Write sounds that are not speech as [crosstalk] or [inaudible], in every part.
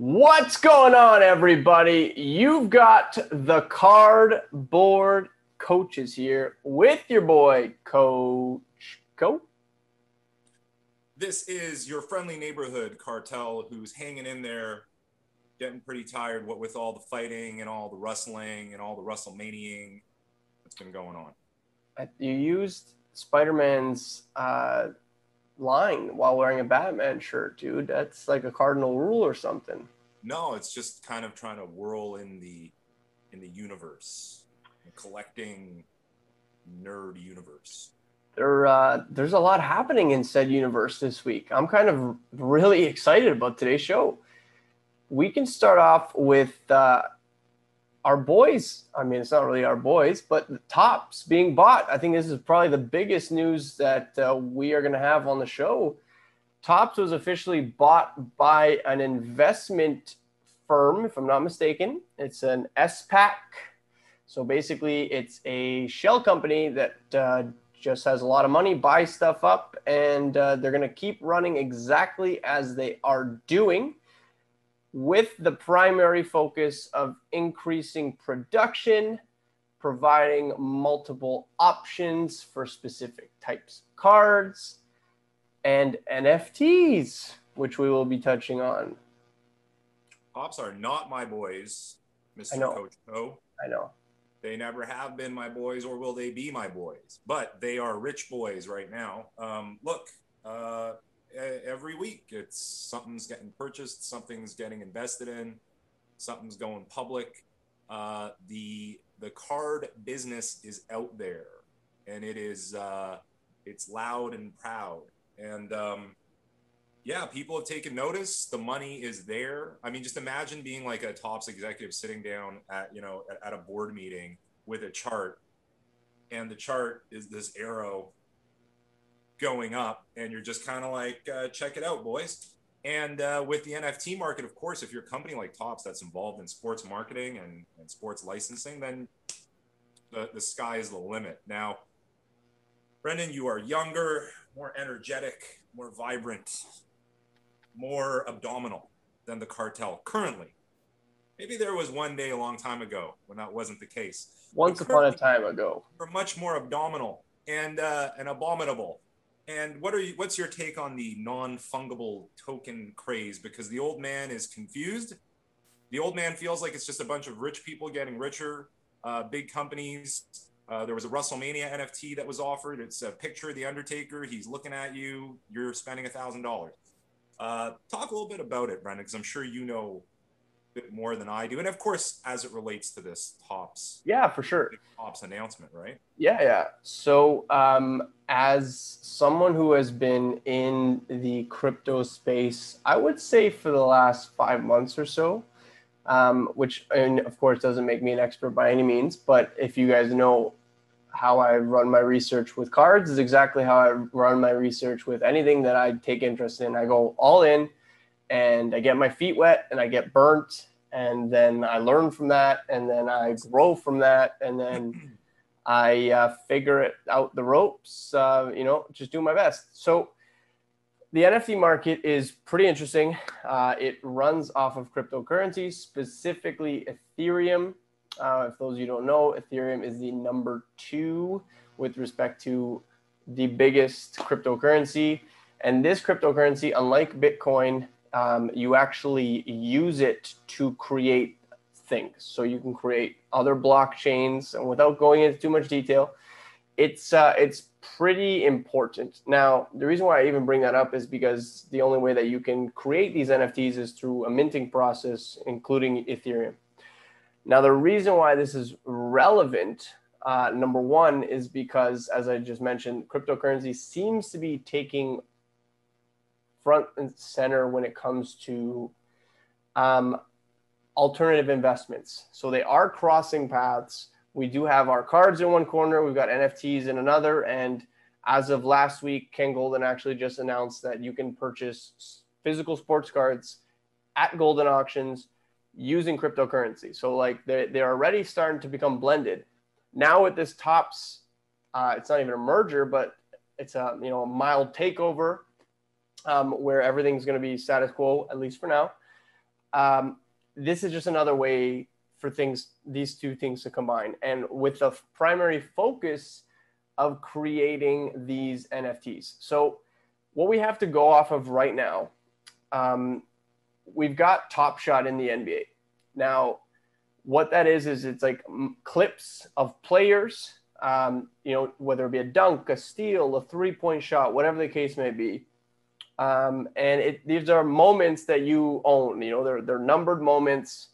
What's going on, everybody? You've got the cardboard coaches here with your boy, Coach Koe. This is your friendly neighborhood cartel who's hanging in there, getting pretty tired. What with all the fighting and all the rustling and all the WrestleManiaing that's been going on. You used Spider Man's uh, line while wearing a Batman shirt, dude. That's like a cardinal rule or something. No, it's just kind of trying to whirl in the in the universe, collecting nerd universe. There, uh, there's a lot happening in said universe this week. I'm kind of really [laughs] excited about today's show. We can start off with uh, our boys. I mean, it's not really our boys, but the Topps being bought. I think this is probably the biggest news that uh, we are going to have on the show. Topps was officially bought by an investment firm, if I'm not mistaken. It's an SPAC. So basically, it's a shell company that uh, just has a lot of money, buys stuff up, and uh, they're going to keep running exactly as they are doing with the primary focus of increasing production, providing multiple options for specific types of cards, and NFTs, which we will be touching on. Topps are not my boys, Mr. Coach O. I know. They never have been my boys, or will they be my boys? But they are rich boys right now. Um, look, uh, every week it's something's getting purchased, something's getting invested in, something's going public. Uh, the the card business is out there, and it is uh, it's loud and proud. And um, yeah, people have taken notice. The money is there. I mean, just imagine being like a Topps executive sitting down at, you know, at, at a board meeting with a chart and the chart is this arrow going up and you're just kind of like, uh, check it out, boys. And uh, with the NFT market, of course, if you're a company like Topps that's involved in sports marketing and, and sports licensing, then the, the sky is the limit. Now, Brendan, you are younger, more energetic, more vibrant, more abdominal than the cartel currently. Maybe there was one day a long time ago when that wasn't the case. Once upon a time ago. We're much more abdominal and uh, and abominable. And what are you? What's your take on the non-fungible token craze? Because the old man is confused. The old man feels like it's just a bunch of rich people getting richer, uh, big companies. Uh, there was a WrestleMania NFT that was offered. It's a picture of the Undertaker. He's looking at you. You're spending a thousand dollars. Uh, talk a little bit about it, Brendan, because I'm sure you know bit more than I do, and of course, as it relates to this Topps. Yeah, for sure. Topps announcement, right? Yeah, yeah. So, um, as someone who has been in the crypto space, I would say for the last five months or so, um, which, and of course, doesn't make me an expert by any means, but if you guys know how I run my research with cards is exactly how I run my research with anything that I take interest in. I go all in and I get my feet wet and I get burnt and then I learn from that and then I grow from that and then [clears throat] I uh, figure it out the ropes, uh, you know, just do my best. So the NFT market is pretty interesting. Uh, it runs off of cryptocurrencies, specifically Ethereum. Uh, if those of you don't know, Ethereum is the number two with respect to the biggest cryptocurrency. And this cryptocurrency, unlike Bitcoin, um, you actually use it to create things. So you can create other blockchains, and without going into too much detail, it's uh, it's pretty important. Now, the reason why I even bring that up is because the only way that you can create these NFTs is through a minting process, including Ethereum. Now, the reason why this is relevant, uh, number one, is because, as I just mentioned, cryptocurrency seems to be taking front and center when it comes to um, alternative investments. So they are crossing paths. We do have our cards in one corner, we've got NFTs in another. And as of last week, Ken Goldin actually just announced that you can purchase physical sports cards at Goldin auctions using cryptocurrency. So like they're, they're already starting to become blended. Now with this Topps, uh, it's not even a merger, but it's a you know a mild takeover um, where everything's going to be status quo at least for now. um, this is just another way for things, these two things to combine. And with the primary focus of creating these NFTs. So, what we have to go off of right now, um, we've got Top Shot in the NBA. Now, what that is is it's like clips of players, um, you know, whether it be a dunk, a steal, a three-point shot, whatever the case may be. Um, and it, these are moments that you own. You know, they're they're numbered moments.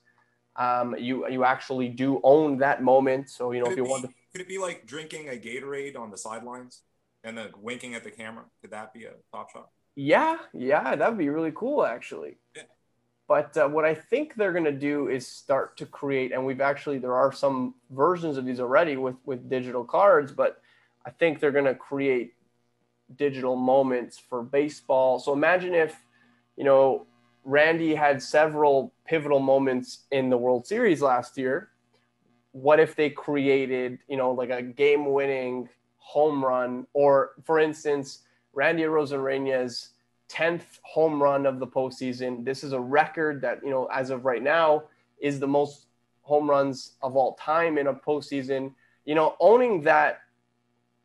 Um, you you actually do own that moment. So you know, could if you be, want to, could it be like drinking a Gatorade on the sidelines and then winking at the camera? Could that be a top shot? Yeah, yeah, that'd be really cool, actually. Yeah. But uh, what I think they're going to do is start to create, and we've actually there are some versions of these already with with digital cards, but I think they're going to create digital moments for baseball. So imagine if, you know, Randy had several pivotal moments in the World Series last year. What if they created, you know, like a game winning home run? Or, for instance, Randy Arozarena 10th home run of the postseason. This is a record that, you know, as of right now, is the most home runs of all time in a postseason. You know, owning that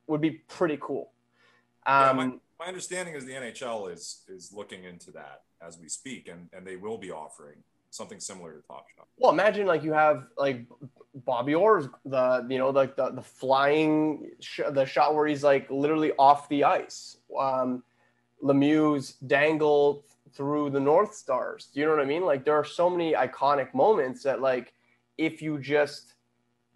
would be pretty cool. Um, yeah, my, my understanding is the NHL is is looking into that as we speak, and and they will be offering something similar to Top Shot. Well, imagine like you have like Bobby Orr's the you know like the the flying sh- the shot where he's like literally off the ice. Um, Lemieux's dangle through the North Stars. Do you know what I mean? Like there are so many iconic moments that like if you just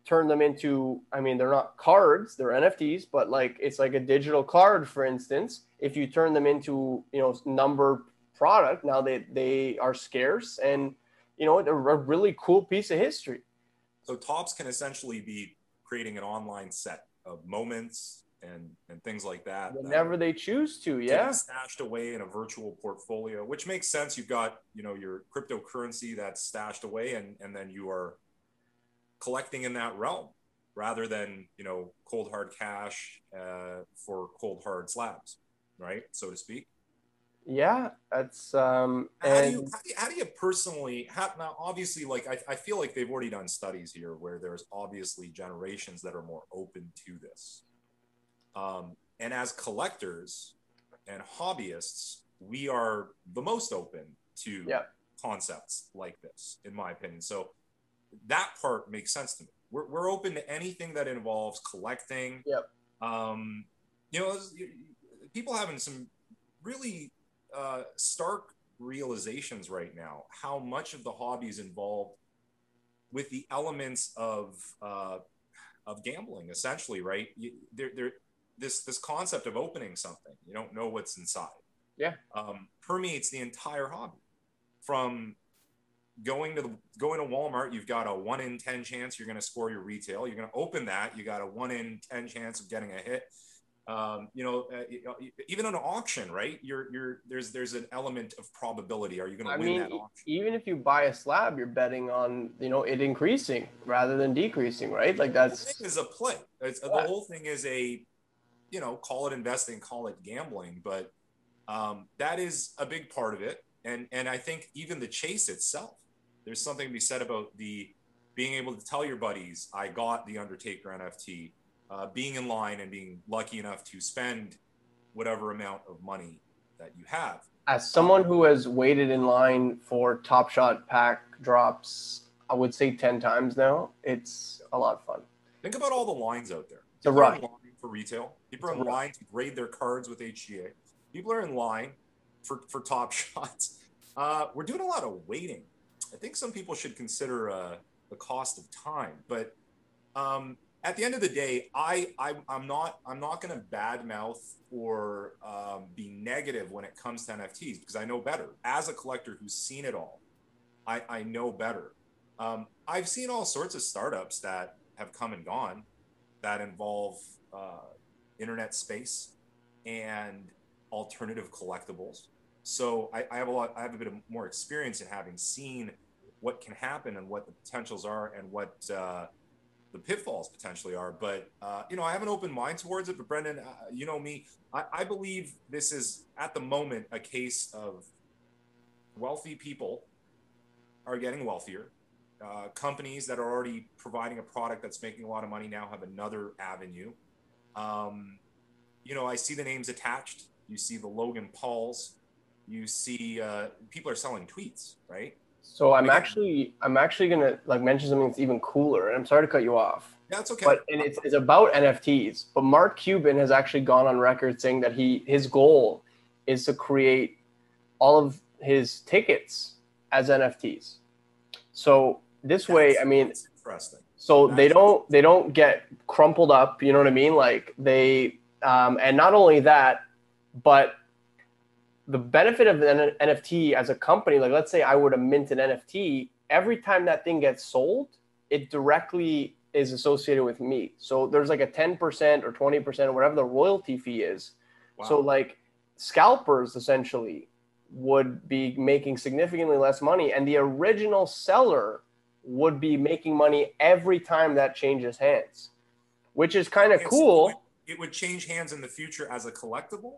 turn them into i mean they're not cards they're nfts but like it's like a digital card for instance. If you turn them into you know number product now they they are scarce and you know they're a really cool piece of history. So Topps can essentially be creating an online set of moments and and things like that whenever they choose to yeah. stashed away in a virtual portfolio which makes sense. You've got you know your cryptocurrency that's stashed away and and then you are collecting in that realm rather than you know cold hard cash uh, for cold hard slabs right so to speak? Yeah that's um how, do you, how, do you, how do you personally have now obviously like I, I feel like they've already done studies here where there's obviously generations that are more open to this. Um, and as collectors and hobbyists we are the most open to yeah. concepts like this in my opinion. So that part makes sense to me. We're, we're open to anything that involves collecting. Yep. Um, you know, people having some really uh, stark realizations right now how much of the hobby is involved with the elements of uh, of gambling essentially right you, there, there this this concept of opening something you don't know what's inside yeah um, permeates the entire hobby from going to the going to Walmart, you've got a one in ten chance you're going to score your retail. You're going to open that, you got a one in ten chance of getting a hit. Um, you know, uh, even an auction, right? You're you're there's there's an element of probability. Are you going to win mean, that auction? Even if you buy a slab, you're betting on you know it increasing rather than decreasing, right? Like that's is a play. It's, The whole thing is a, you know, call it investing, call it gambling, but um, that is a big part of it. And and I think even the chase itself there's something to be said about the being able to tell your buddies, I got the Undertaker NFT, uh, being in line and being lucky enough to spend whatever amount of money that you have. As someone who has waited in line for Top Shot pack drops, I would say 10 times now, it's a lot of fun. Think about all the lines out there. The run for retail. People are in line to grade their cards with HGA. People are in line for, for Top [laughs] Shots. Uh, we're doing a lot of waiting I think some people should consider uh, the cost of time. But um, at the end of the day, I, I am not I'm not going to badmouth or um, be negative when it comes to NFTs because I know better. As a collector who's seen it all, I, I know better. Um, I've seen all sorts of startups that have come and gone that involve uh, internet space and alternative collectibles. So I, I, have a lot. I have a bit of more experience in having seen what can happen and what the potentials are and what uh, the pitfalls potentially are. But uh, you know, I have an open mind towards it. But Brendan, uh, you know me, I, I, believe this is at the moment a case of wealthy people are getting wealthier. Uh, companies that are already providing a product that's making a lot of money now have another avenue. Um, you know, I see the names attached. You see the Logan Pauls. You see uh, people are selling tweets, right? So I'm actually I'm actually gonna like mention something that's even cooler, and I'm sorry to cut you off. That's okay. But and it's, it's about NFTs. But Mark Cuban has actually gone on record saying that he his goal is to create all of his tickets as NFTs. So this that's, way, I mean, interesting. So that's they don't they don't get crumpled up. You know what I mean? Like they um, and not only that, but the benefit of an NFT as a company, like let's say I were to mint an NFT, every time that thing gets sold, it directly is associated with me. So there's like a 10% or 20% or whatever the royalty fee is. Wow. So like scalpers essentially would be making significantly less money and the original seller would be making money every time that changes hands, which is kind of cool. It would change hands in the future as a collectible?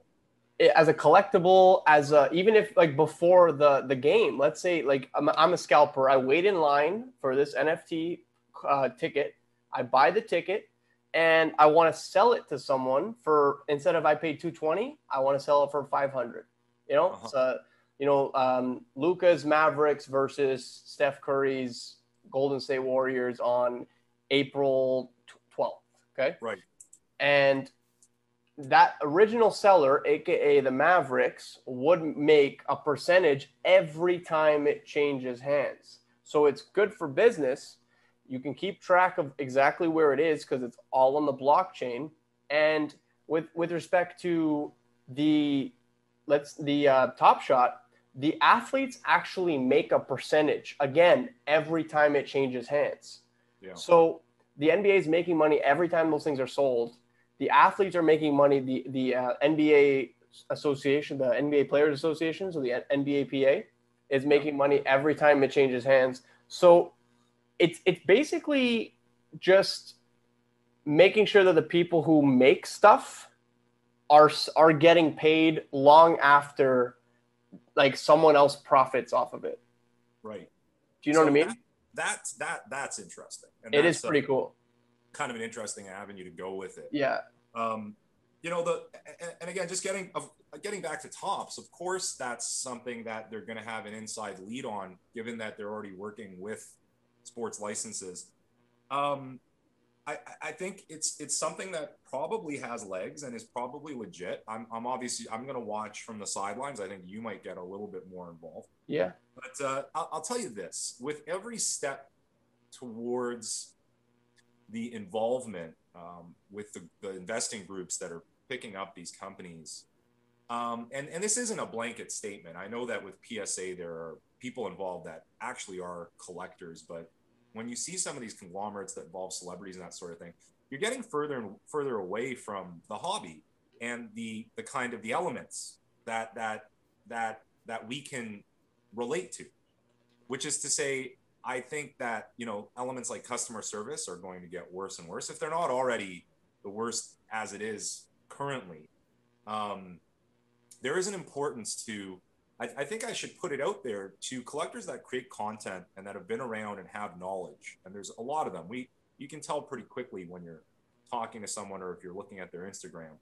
As a collectible as a even if like before the the game let's say like i'm, I'm a scalper. I wait in line for this nft uh, ticket. I buy the ticket and i want to sell it to someone for instead of i paid 220 i want to sell it for 500 you know uh-huh. so you know um, luka's mavericks versus steph curry's golden state warriors on april 12th okay? Right. And that original seller, aka the Mavericks, would make a percentage every time it changes hands. So it's good for business. You can keep track of exactly where it is because it's all on the blockchain. And with with respect to the let's the uh, Top Shot, the athletes actually make a percentage again every time it changes hands. Yeah. So the NBA is making money every time those things are sold the athletes are making money. The the uh, NBA association, the NBA Players Association, so the NBAPA, is making money every time it changes hands. So it's it's basically just making sure that the people who make stuff are are getting paid long after like someone else profits off of it. Right. Do you know so what I mean? That, that's that that's interesting. And it is pretty cool kind of an interesting avenue to go with it. Yeah. Um, you know the and again just getting of getting back to Topps of course that's something that they're going to have an inside lead on given that they're already working with sports licenses. Um, I, I think it's it's something that probably has legs and is probably legit. I'm, I'm obviously i'm going to watch from the sidelines. I think you might get a little bit more involved. Yeah. But uh, I'll, I'll tell you this. With every step towards the involvement um, with the, the, investing groups that are picking up these companies. Um, and, and this isn't a blanket statement. I know that with PSA, there are people involved that actually are collectors, but when you see some of these conglomerates that involve celebrities and that sort of thing, you're getting further and further away from the hobby and the the kind of the elements that that that that we can relate to, which is to say, I think that you know elements like customer service are going to get worse and worse if they're not already the worst as it is currently. Um, there is an importance to. I, I think I should put it out there to collectors that create content and that have been around and have knowledge. And there's a lot of them. We you can tell pretty quickly when you're talking to someone or if you're looking at their Instagram.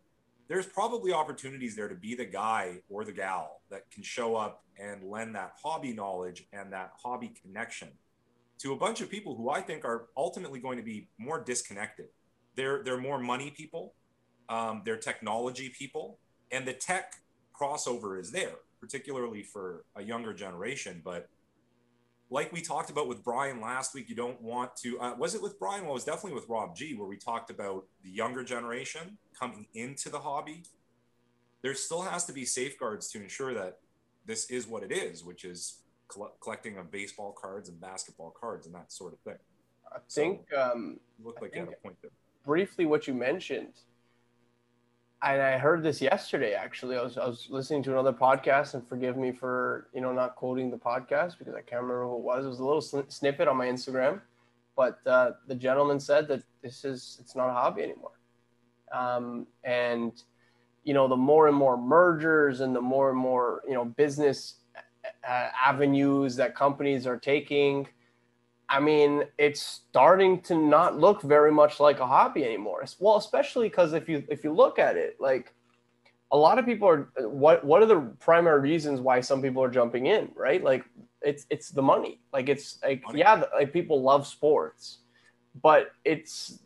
There's probably opportunities there to be the guy or the gal that can show up and lend that hobby knowledge and that hobby connection to a bunch of people who I think are ultimately going to be more disconnected. They're they're more money people, um, they're technology people, and the tech crossover is there, particularly for a younger generation. But like we talked about with Brian last week, you don't want to. Uh, was it with Brian? Well, it was definitely with Rob G, where we talked about the younger generation coming into the hobby. There still has to be safeguards to ensure that this is what it is, which is collecting of baseball cards and basketball cards and that sort of thing. I think so, um, looked like you had a point there. Briefly, what you mentioned, and I heard this yesterday. Actually, I was I was listening to another podcast, and forgive me for you know not quoting the podcast because I can't remember who it was. It was a little sn- snippet on my Instagram, but uh, the gentleman said that this is it's not a hobby anymore, um, and you know the more and more mergers and the more and more you know business uh, avenues that companies are taking. I mean, it's starting to not look very much like a hobby anymore. Well, especially because if you if you look at it, like a lot of people are what what are the primary reasons why some people are jumping in, right? Like it's it's the money. Like it's like money. yeah, like people love sports, but it's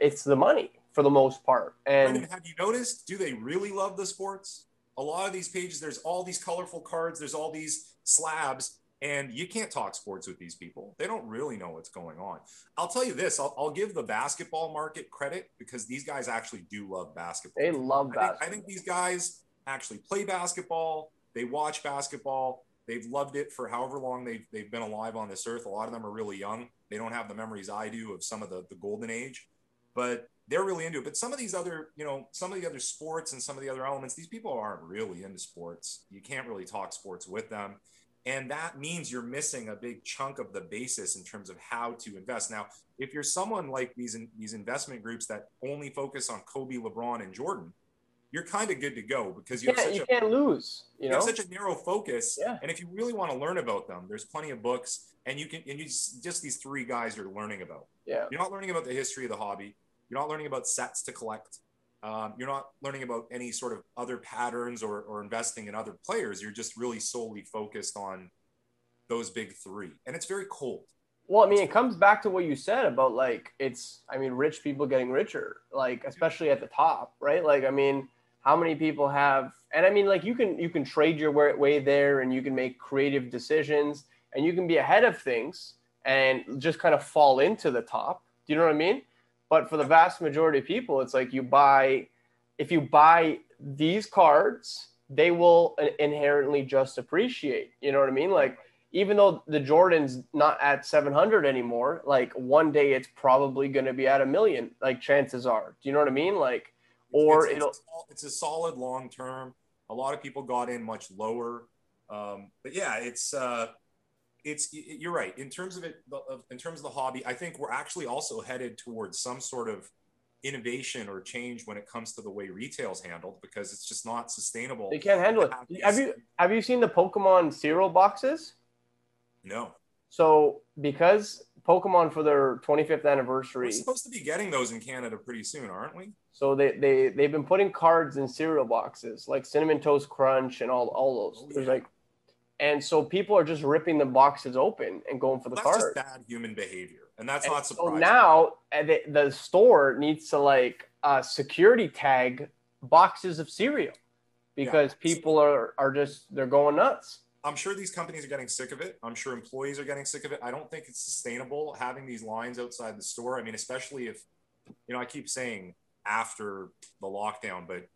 it's the money for the most part. And Brendan, have you noticed? Do they really love the sports? A lot of these pages, there's all these colorful cards, there's all these slabs, and you can't talk sports with these people. They don't really know what's going on. I'll tell you this I'll, I'll give the basketball market credit because these guys actually do love basketball. They love basketball. I think, I think these guys actually play basketball, they watch basketball. They've loved it for however long they've, they've been alive on this earth. A lot of them are really young. They don't have the memories I do of some of the, the golden age, but they're really into it. But some of these other, you know, some of the other sports and some of the other elements, these people aren't really into sports. You can't really talk sports with them. And that means you're missing a big chunk of the basis in terms of how to invest. Now, if you're someone like these these investment groups that only focus on Kobe, LeBron, and Jordan, you're kind of good to go because you, yeah, have such you a, can't lose. You, you know? have such a narrow focus. Yeah. And if you really want to learn about them, there's plenty of books, and you can and you just, just these three guys you're learning about. Yeah. You're not learning about the history of the hobby. You're not learning about sets to collect. Um, you're not learning about any sort of other patterns or, or investing in other players. You're just really solely focused on those big three. And it's very cold. Well, I mean, it comes back to what you said about like it's. I mean, rich people getting richer, like especially at the top, right? Like, I mean, how many people have? And I mean, like you can you can trade your way there, and you can make creative decisions, and you can be ahead of things, and just kind of fall into the top. Do you know what I mean? But for the vast majority of people, it's like you buy, if you buy these cards, they will inherently just appreciate. You know what I mean? Like even though the Jordan's not at 700 anymore, like one day it's probably going to be at a million. Like chances are. Do you know what I mean? Like, or it's, it'll. It's, it's a solid long term. A lot of people got in much lower, um, but yeah, it's. Uh, it's you're right. In terms of it in terms of the hobby i think we're actually also headed towards some sort of innovation or change when it comes to the way retail's handled because it's just not sustainable. They can't handle it. Have you have you seen the pokemon cereal boxes? No. So because pokemon for their 25th anniversary we're supposed to be getting those in canada pretty soon aren't we? So they, they they've been putting cards in cereal boxes like cinnamon toast crunch and all all those. Oh, yeah. there's like and so people are just ripping the boxes open and going for the that's card. Just bad human behavior, and that's and not surprising. So now uh, the, the store needs to like uh, security tag boxes of cereal because yeah. people are are just they're going nuts. I'm sure these companies are getting sick of it. I'm sure employees are getting sick of it. I don't think it's sustainable having these lines outside the store. I mean, especially if you know, I keep saying after the lockdown, but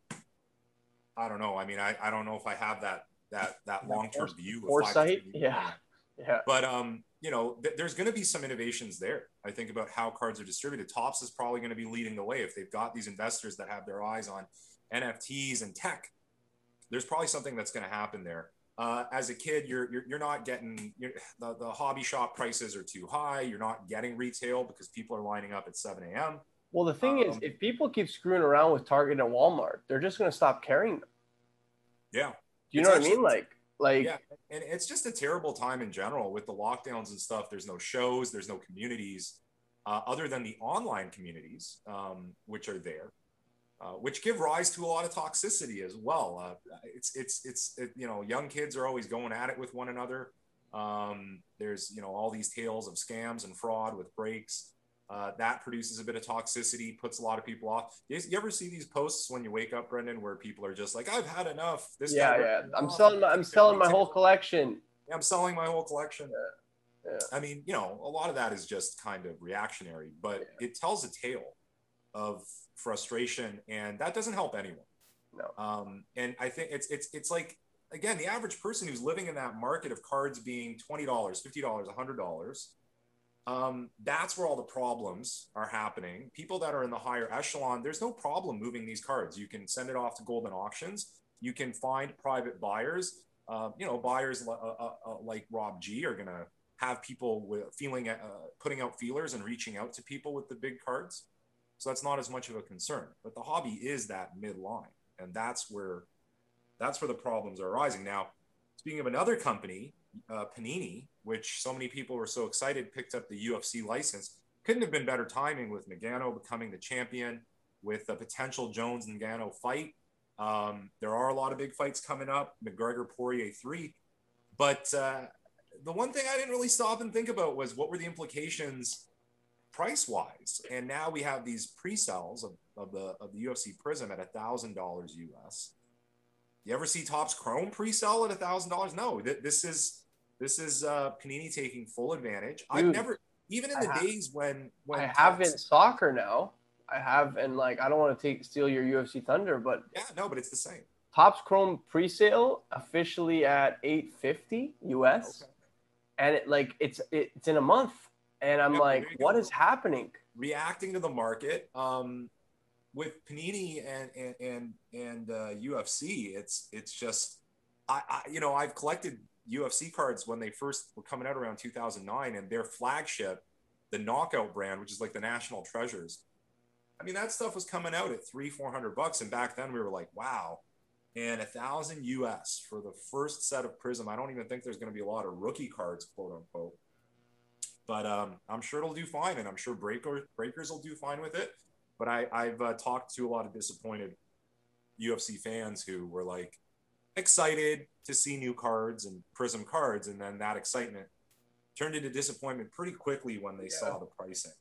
I don't know. I mean, I, I don't know if I have that that that long term view. Foresight, yeah, yeah. But um, you know, th- there's going to be some innovations there. I think about how cards are distributed. Topps is probably going to be leading the way if they've got these investors that have their eyes on NFTs and tech. There's probably something that's going to happen there. Uh, as a kid, you're you're, you're not getting you're, the, the hobby shop prices are too high. You're not getting retail because people are lining up at 7 a.m. Well, the thing um, is, if people keep screwing around with Target and Walmart, they're just going to stop carrying them. Yeah, you know what I mean? Like, like yeah, and it's just a terrible time in general with the lockdowns and stuff. There's no shows, there's no communities, uh, other than the online communities, um, which are there, uh, which give rise to a lot of toxicity as well. Uh, it's it's it's it, you know, young kids are always going at it with one another. Um, there's you know all these tales of scams and fraud with breaks. Uh, that produces a bit of toxicity, puts a lot of people off. You, you, ever see these posts when you wake up, Brendan, where people are just like, "I've had enough." This yeah, yeah. I'm selling. My, I'm selling my whole collection. Yeah, I'm selling my whole collection. Yeah. yeah. I mean, you know, a lot of that is just kind of reactionary, but yeah. it tells a tale of frustration, and that doesn't help anyone. No. Um, and I think it's it's it's like again, the average person who's living in that market of cards being twenty dollars, fifty dollars, hundred dollars um, that's where all the problems are happening. People that are in the higher echelon, there's no problem moving these cards. You can send it off to Goldin Auctions. You can find private buyers. Uh, you know, buyers uh, uh, uh, like Rob G are going to have people feeling, uh, putting out feelers and reaching out to people with the big cards. So that's not as much of a concern. But the hobby is that midline, and that's where that's where the problems are arising. Now, speaking of another company uh, Panini, which so many people were so excited, picked up the UFC license. Couldn't have been better timing with Ngannou becoming the champion, with a potential Jones Ngannou fight. Um, there are a lot of big fights coming up. McGregor Poirier three, but uh, the one thing I didn't really stop and think about was what were the implications price wise. And now we have these pre-sales of, of the of the UFC Prizm at a thousand dollars US. You ever see Topps Chrome pre-sell at a thousand dollars? No, th- this is this is uh, Panini taking full advantage. Dude, I've never even in the have, days when when I have in soccer now. I have and like I don't want to take steal your UFC thunder, but yeah, no, but it's the same. Topps Chrome pre-sale officially at 850 US. Okay. And it like it's it, it's in a month. And I'm yeah, like, what is happening? Reacting to the market. Um with Panini and and and, and uh, UFC, it's it's just I, I you know I've collected UFC cards when they first were coming out around 2009, and their flagship, the Knockout brand, which is like the national treasures. I mean, that stuff was coming out at three, four hundred bucks, and back then we were like, wow. And a thousand US for the first set of Prizm. I don't even think there's going to be a lot of rookie cards, quote unquote. But um, I'm sure it'll do fine, and I'm sure breaker, breakers will do fine with it. But I, I've uh, talked to a lot of disappointed UFC fans who were like excited to see new cards and Prizm cards, and then that excitement turned into disappointment pretty quickly when they yeah. saw the pricing.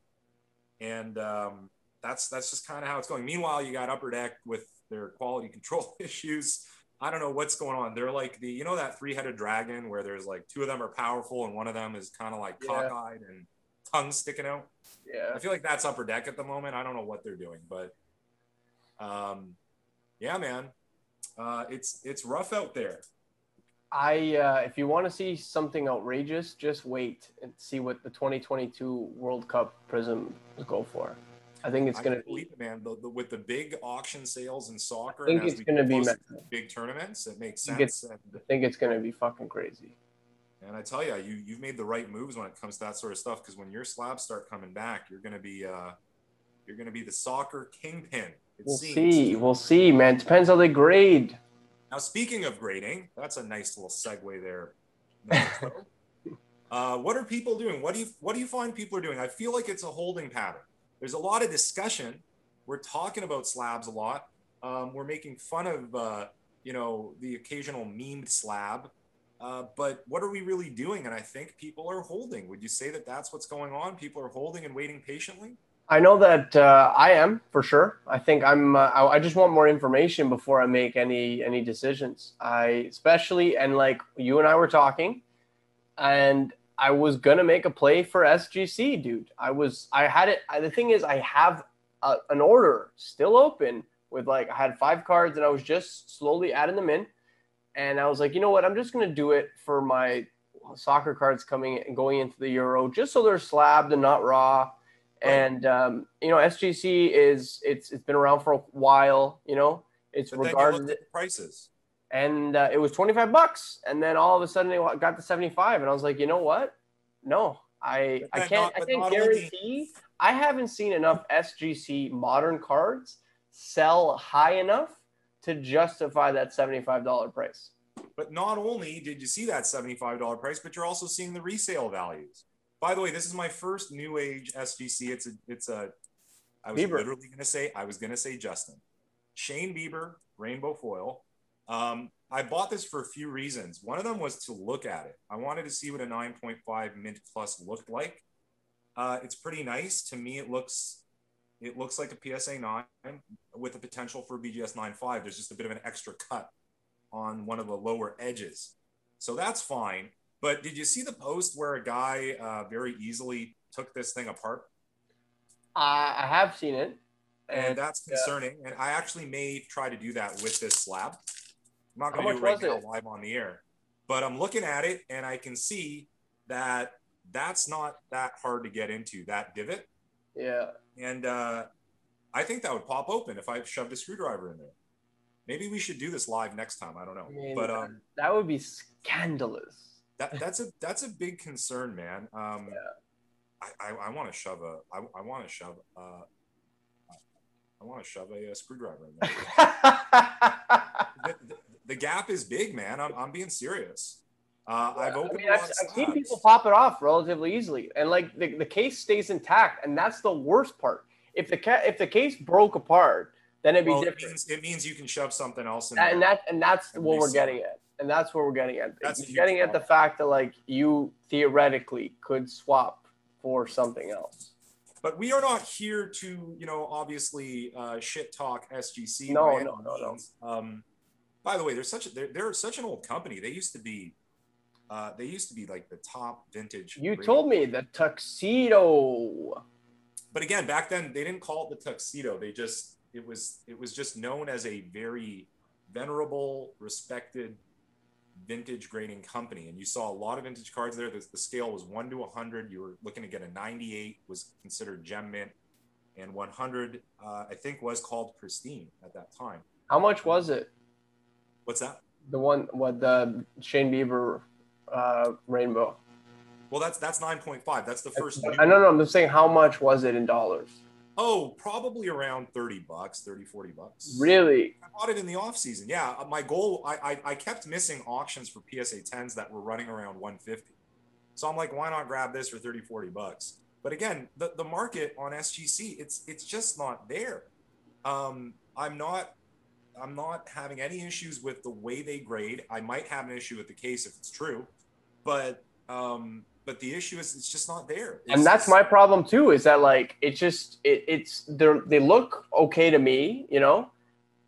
And um, that's that's just kind of how it's going. Meanwhile, you got Upper Deck with their quality [laughs] control issues. I don't know what's going on. They're like the you know that three headed dragon where there's like two of them are powerful and one of them is kind of like yeah. cockeyed and tongue sticking out. Yeah, I feel like that's Upper Deck at the moment. I don't know what they're doing, but um, yeah, man, uh, it's it's rough out there. I uh, if you want to see something outrageous, just wait and see what the 2022 World Cup Prizm go for. I think it's going to be man. The, the, with the big auction sales in soccer, I think it's going to be big tournaments. It makes sense. I think it's, think it's going to be fucking crazy. And I tell you, you you've made the right moves when it comes to that sort of stuff. Because when your slabs start coming back, you're going to be uh, you're going to be the soccer kingpin. We'll seems. see. We'll see, man. Depends on the grade. Now, speaking of grading, that's a nice little segue there. [laughs] uh, what are people doing? What do you what do you find people are doing? I feel like it's a holding pattern. There's a lot of discussion. We're talking about slabs a lot. Um, we're making fun of uh, you know the occasional memed slab. Uh, but what are we really doing? And I think people are holding. Would you say that that's what's going on? People are holding and waiting patiently. I know that uh, I am for sure. I think I'm. Uh, I, just want more information before I make any any decisions. I especially and like you and I were talking, and I was gonna make a play for SGC, dude. I was. I had it. I, the thing is, I have a, an order still open with like I had five cards, and I was just slowly adding them in, and I was like, you know what? I'm just gonna do it for my soccer cards coming and going into the Euro, just so they're slabbed and not raw and um, you know, SGC is it's it's been around for a while. You know, it's but regarded prices. And uh, it was twenty five bucks, and then all of a sudden it got to seventy five, and I was like, you know what? No, I I can't I can't guarantee. I haven't seen enough SGC modern cards sell high enough to justify that seventy five dollar price. But not only did you see that seventy five dollar price, but you're also seeing the resale values. By the way, this is my first new age SGC. It's a it's a I was Bieber. literally gonna say I was gonna say Justin. Shane Bieber, rainbow foil. Um, I bought this for a few reasons. One of them was to look at it. I wanted to see what a 9.5 mint plus looked like. Uh, it's pretty nice. To me, it looks it looks like a PSA 9 with the potential for BGS 9.5. There's just a bit of an extra cut on one of the lower edges. So that's fine. But did you see the post where a guy uh, very easily took this thing apart? Uh, I have seen it. And, and that's concerning. Yeah. And I actually may try to do that with this slab. I'm not going to do it right now it? live on the air. But I'm looking at it and I can see that that's not that hard to get into, that divot. Yeah. And uh, I think that would pop open if I shoved a screwdriver in there. Maybe we should do this live next time. I don't know. I mean, but um, that would be scandalous that that's a that's a big concern, man. Um, yeah. I, I, I want to shove a I, I want to shove uh, I want to shove a, a screwdriver in there. [laughs] the, the, the, gap is big, man. I'm, I'm being serious. Uh, I've I opened mean, of I've seen people pop it off relatively easily, and like the, the case stays intact, and that's the worst part. If the ca- if the case broke apart, then it'd be Well, it different. means, it means you can shove something else in and there. that and that's what we're getting at and that's where we're getting at That's a You're huge getting at the fact that like you theoretically could swap for something else But we are not here to, you know, obviously uh, shit talk SGC. No, no, no, no. Um, by the way, they're such a, they're, they're such an old company. They used to be, uh, they used to be like the top vintage. you rated- told me the tuxedo but again, back then they didn't call it the tuxedo. They just it was it was just known as a very venerable, respected vintage grading company. And you saw a lot of vintage cards there. The, the scale was one to hundred. You were looking to get a 98 was considered gem mint, and 100 uh, I think was called pristine at that time. how much was it What's that? the one what the shane bieber uh rainbow Well, that's that's 9.5. That's the first. i don't know i'm just saying how much was it in dollars Oh, probably around 30 bucks, 30, 40 bucks. really I bought it in the off season. Yeah, uh, my goal. I, I I kept missing auctions for PSA 10s that were running around 150. So I'm like, why not grab this for 30, 40 bucks? But again, the, the market on SGC, it's it's just not there. Um, I'm not I'm not having any issues with the way they grade. I might have an issue with the case if it's true, but um, but the issue is it's just not there. It's- and that's my problem too is that like it just it, it's they're they look okay to me you know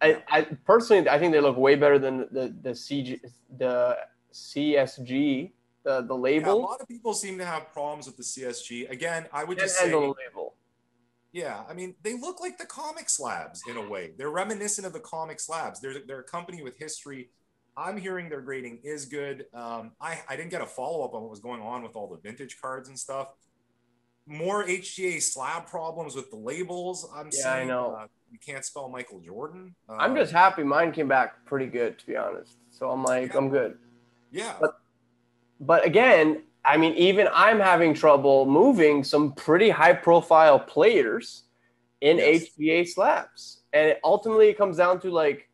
I, I personally i think they look way better than the the cg the csg the the Yeah, a lot of people seem to have problems with the CSG. Again, I would just say the label Yeah, I mean, they look like the comic slabs in a way. They're reminiscent of the comic slabs. They're, they're a company with history. I'm hearing their grading is good. Um, I, I didn't get a follow up on what was going on with all the vintage cards and stuff. More HGA slab problems with the labels. I'm Yeah, I know. Uh, you can't spell Michael Jordan. Uh, i'm just happy mine came back pretty good to be honest so i'm like i'm good yeah. but- but again i mean even i'm having trouble moving some pretty high profile players in Yes. HGA slabs and it, ultimately it comes down to like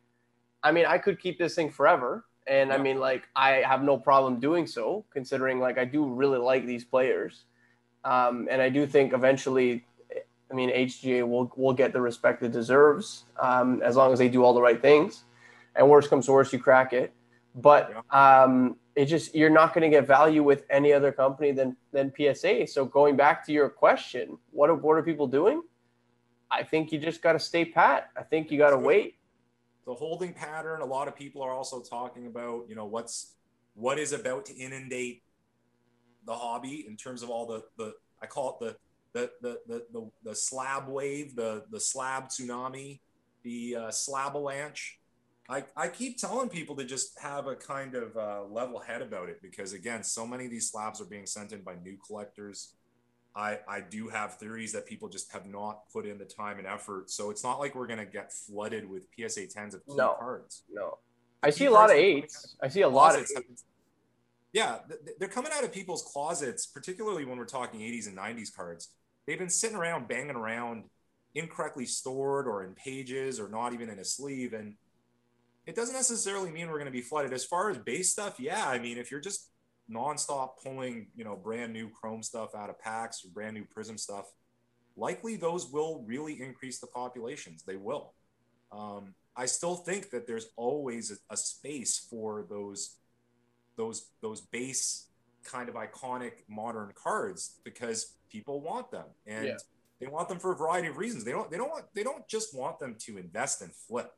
i mean i could keep this thing forever and i mean like i have no problem doing so considering like i do really like these players um, and i do think eventually i mean hga will, will get the respect it deserves um, as long as they do all the right things and worst comes to worst you crack it but um, it just you're not going to get value with any other company than than PSA. So going back to your question, what are what are people doing? I think you just got to stay pat. I think you got to wait. The holding pattern. A lot of people are also talking about, you know, what's what is about to inundate the hobby in terms of all the the I call it the the the the the, the slab wave, the the slab tsunami, the uh, slab avalanche. I, I keep telling people to just have a kind of uh, level head about it because again, so many of these slabs are being sent in by new collectors. I, I do have theories that people just have not put in the time and effort. So it's not like we're gonna get flooded with PSA 10s of key No. cards. No, I see a lot of eights. I see a lot of yeah, they're coming out of people's closets, particularly when we're talking 80s and 90s cards. They've been sitting around, banging around, incorrectly stored or in pages or not even in a sleeve. And it doesn't necessarily mean we're going to be flooded. As far as base stuff, yeah, I mean, if you're just nonstop pulling, you know, brand new Chrome stuff out of packs or brand new Prizm stuff, likely those will really increase the populations. They will. Um, I still think that there's always a, a space for those those those base kind of iconic modern cards because people want them and Yeah. they want them for a variety of reasons. They don't they don't want they don't just want them to invest and flip.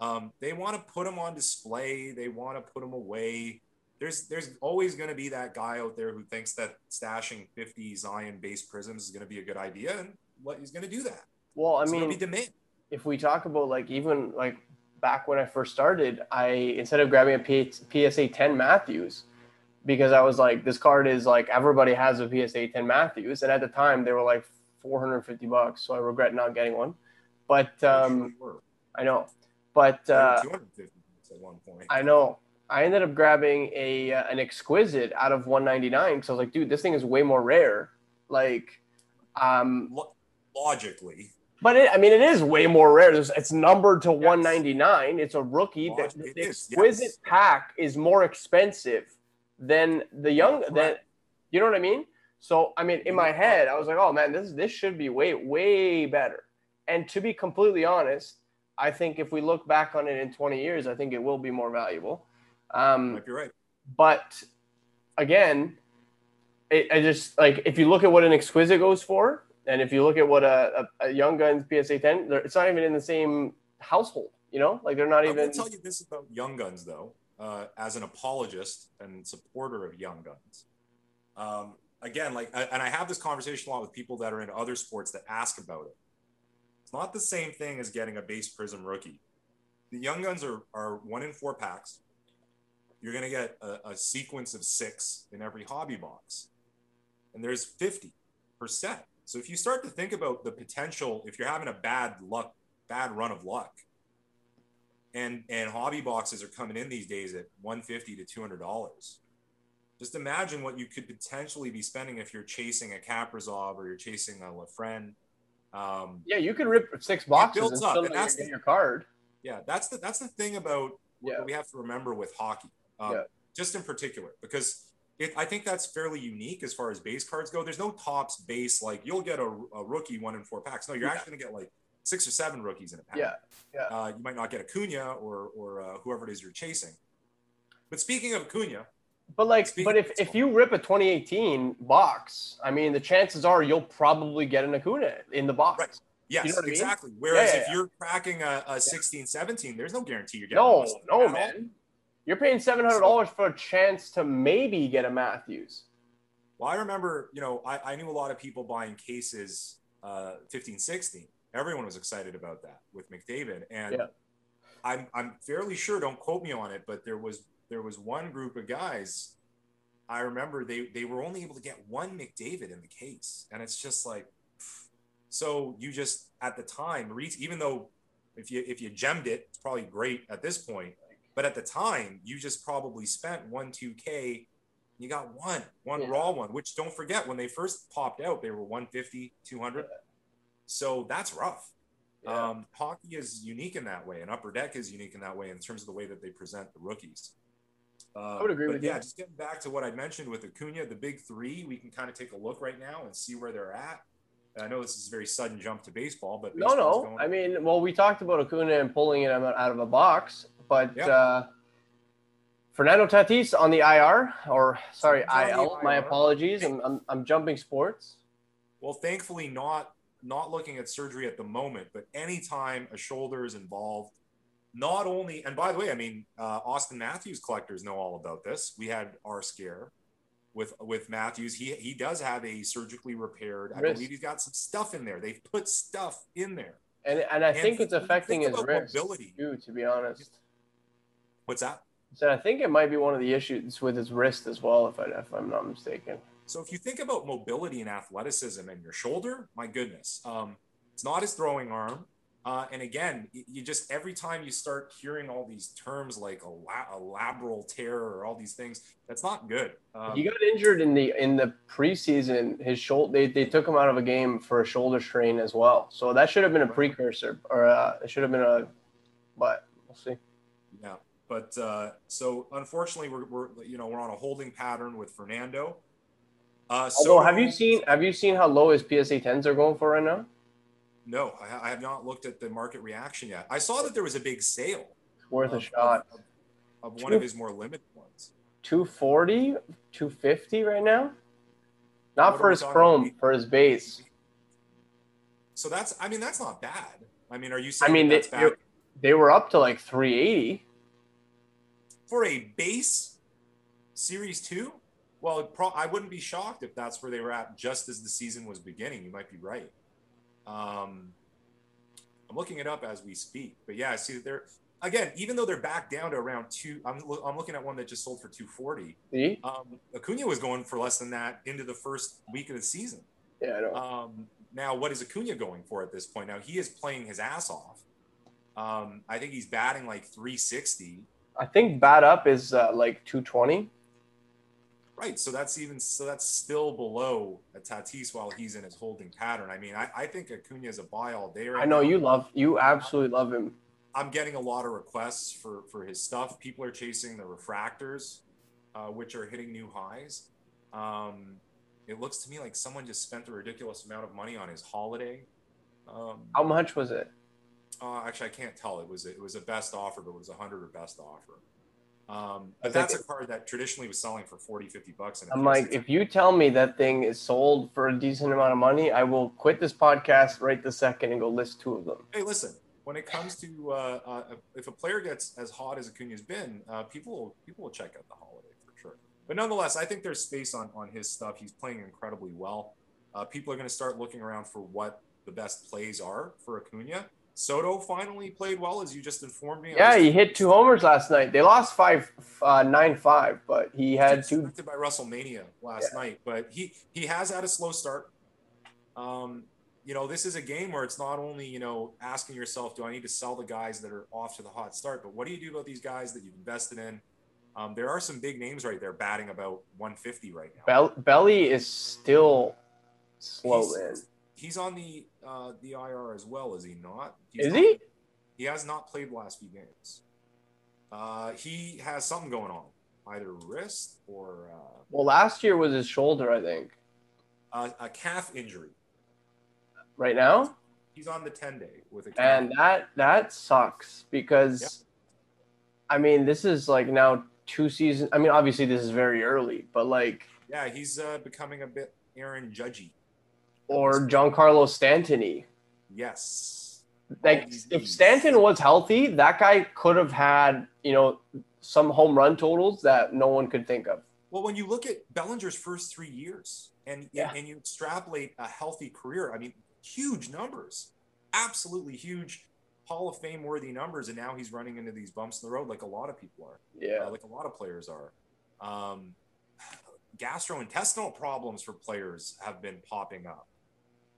Um, they want to put them on display. They want to put them away. There's there's always going to be that guy out there who thinks that stashing 50 Zion based Prizms is going to be a good idea, and what he's going to do that. Well, I It's mean, be demand. if we talk about like even like back when I first started, I instead of grabbing a P- PSA 10 Matthews because I was like, this card is like everybody has a PSA 10 Matthews, and at the time they were like 450 bucks, so I regret not getting one. But um. I know, but uh, at one point. I know. I ended up grabbing a uh, an exquisite out of 199 because I was like, dude, this thing is way more rare. Like, um, logically, but it, I mean, it is way more rare. It's numbered to 199. It's a rookie. The, Log- the is, exquisite yes. pack is more expensive than the young that you know what I mean. So I mean, in my head, I was like, oh man, this this should be way way better. And to be completely honest, I think if we look back on it in 20 years, I think it will be more valuable. Um, Might be right. but again, it, I just like if you look at what an exquisite goes for, and if you look at what a, a, a young gun's PSA 10, it's not even in the same household. You know, like they're not I even. will tell you this about Young Guns, though, uh, as an apologist and supporter of Young Guns. Um, again, like, I- and I have this conversation a lot with people that are in other sports that ask about it. It's not the same thing as getting a base Prizm rookie. The Young Guns are, are one in four packs. You're going to get a, a sequence of six in every hobby box, and there's 50 per set. So if you start to think about the potential, if you're having a bad luck, bad run of luck, and and hobby boxes are coming in these days at 150 to 200 dollars just imagine what you could potentially be spending if you're chasing a Kaprizov or you're chasing a Lafren. Um, yeah, you could rip six boxes builds and up, still and that's the- your card. yeah, that's the that's the thing about Yeah. what we have to remember with hockey, um, Yeah. just in particular, because it, I think that's fairly unique as far as base cards go. There's no Topps base like you'll get a, a rookie one in four packs. No, you're Yeah. actually gonna get like six or seven rookies in a pack. Yeah, yeah. Uh, you might not get Acuna or or uh, whoever it is you're chasing. But speaking of Acuna, But like, but if, if you rip a 2018 box, I mean, the chances are you'll probably get an Acuna in the box. Right. yes, You know what I mean? exactly. Whereas Yeah, yeah, if you're cracking a, a 16, 17, there's no guarantee you're getting No, no, man. You're paying seven hundred dollars for a chance to maybe get a Matthews. Well, I remember, you know, I, I knew a lot of people buying cases uh, 15, 16. Everyone was excited about that with McDavid. And Yeah. I'm, I'm fairly sure, don't quote me on it, but there was there was one group of guys. I remember they, they were only able to get one McDavid in the case. And it's just like, so you just at the time, even though if you if you gemmed it, it's probably great at this point. But at the time, you just probably spent one, two K you got one, one Yeah. raw one, which don't forget when they first popped out, they were 150, 200. So that's rough. Yeah. Um, hockey is unique in that way, and Upper Deck is unique in that way in terms of the way that they present the rookies. Uh, I would agree but with yeah, you. just getting back to what I mentioned with Acuna, the big three, we can kind of take a look right now and see where they're at. I know this is a very sudden jump to baseball, but No, no. I mean, well, we talked about Acuna and pulling it out of a box, but Yeah. uh, Fernando Tatis on the IR, or sorry, IL. My IR. apologies. I'm, I'm, I'm jumping sports. Well, thankfully, not not looking at surgery at the moment, but anytime a shoulder is involved, not only and by the way, I mean uh, Auston Matthews collectors know all about this. We had our scare with with Matthews. He he does have a surgically repaired. I Wrist. believe he's got some stuff in there. They've put stuff in there. And, and I And think it's affecting think his wrist, mobility- too, to be honest. What's that? So I think it might be one of the issues with his wrist as well, if, I, if I'm not mistaken. So if you think about mobility and athleticism and your shoulder, my goodness, um, it's not his throwing arm. Uh, and again, you just every time you start hearing all these terms like a, la- a labral tear or all these things, that's not good. Um, he got injured in the in the preseason. His shoulder they, they took him out of a game for a shoulder strain as well. So that should have been a precursor, or uh, it should have been a. But we'll see. But uh, so unfortunately, we're, we're you know we're on a holding pattern with Fernando. Uh, so Although, have you seen have you seen how low his PSA tens are going for right now? No, I, I have not looked at the market reaction yet. I saw that there was a big sale It's worth of, a shot. of, of one of his more limited ones. 240, 250 right now. Not What for his chrome, about? for his base. So that's, I mean, that's not bad. I mean, are you saying I mean, they, they were up to like 380. For a base series two? Well, pro- I wouldn't be shocked if that's where they were at just as the season was beginning. You might be right. Um, I'm looking it up as we speak, but yeah, I see that they're again, even though they're back down to around two. I'm, I'm looking at one that just sold for 240. See? Um, Acuna was going for less than that into the first week of the season. Yeah, I know. Um, now, what is Acuna going for at this point? Now he is playing his ass off. Um, I think he's batting like 360. I think bat up is uh, like 220. Right. So that's even so that's still below a Tatis while he's in his holding pattern. I mean, I, I think Acuna is a buy all day right I know now. you love, you absolutely love him. I'm getting a lot of requests for for his stuff. People are chasing the refractors. uh, which are hitting new highs. Um, it looks to me like someone just spent a ridiculous amount of money on his holiday. Um, How much was it? Uh, actually, I can't tell. It was it was a best offer, but it was a hundred or best offer. Um, but think that's a card that traditionally was selling for 40, 50 bucks. And I'm like, if you tell me that thing is sold for a decent amount of money, I will quit this podcast right the second and go list two of them. hey, listen, when it comes to uh, uh, if a player gets as hot as Acuna's been, uh, people will, people will check out the holiday for sure. But nonetheless, I think there's space on on his stuff. He's playing incredibly well. Uh, people are going to start looking around for what the best plays are for Acuna. Soto finally played well, as you just informed me. Yeah, he hit two homers last night. They lost five, uh, nine five, but he had two. by WrestleMania last night, but he he has had a slow start. Um, you know, this is a game where it's not only you know asking yourself, do I need to sell the guys that are off to the hot start, but what do you do about these guys that you've invested in? Um, there are some big names right there batting about 150 right now. Bell- Belly is still slow, he's, man. He's on the uh, the IR as well, is he not? He's Is not- he? He has not played the last few games. Uh, he has something going on, either wrist or uh, Well, last year was his shoulder, I think. uh, a calf injury. Right now, He's on the 10 day with a calf. and that that sucks because, I mean, this is like now two seasons. I mean, obviously this is very early, but like, yeah, he's uh, becoming a bit Aaron Judgy. Or Giancarlo Stantony. Yes. Like, if. Stanton was healthy, that guy could have had you know some home run totals that no one could think of. Well, when you look at Bellinger's first three years and Yeah. and you extrapolate a healthy career, I mean, huge numbers, absolutely huge Hall of Fame worthy numbers, and now he's running into these bumps in the road like a lot of people are. Yeah. uh, like a lot of players are. Um, [sighs] gastrointestinal problems for players have been popping up.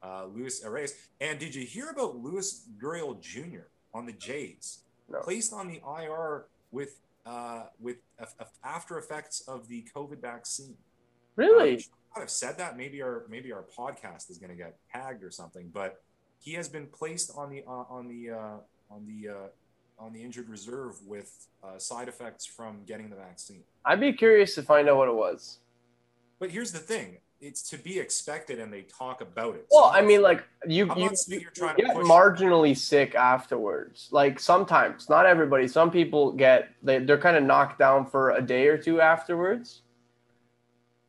Uh, Luis Arraez. And did you hear about Luis Gurriel Jr. on the Jays? No. Placed on the IR with uh, with af- af- after effects of the COVID vaccine. Really? Um, I'd have said that. Maybe our maybe our podcast is going to get tagged or something. But he has been placed on the uh, on the uh, on the uh, on the injured reserve with uh, side effects from getting the vaccine. I'd be curious to find out what it was. But here's the thing: it's to be expected, and they talk about it. Well, So I mean, like you, I'm you, you trying you to get marginally sick afterwards. Like sometimes, not everybody. Some people get they, they're kind of knocked down for a day or two afterwards.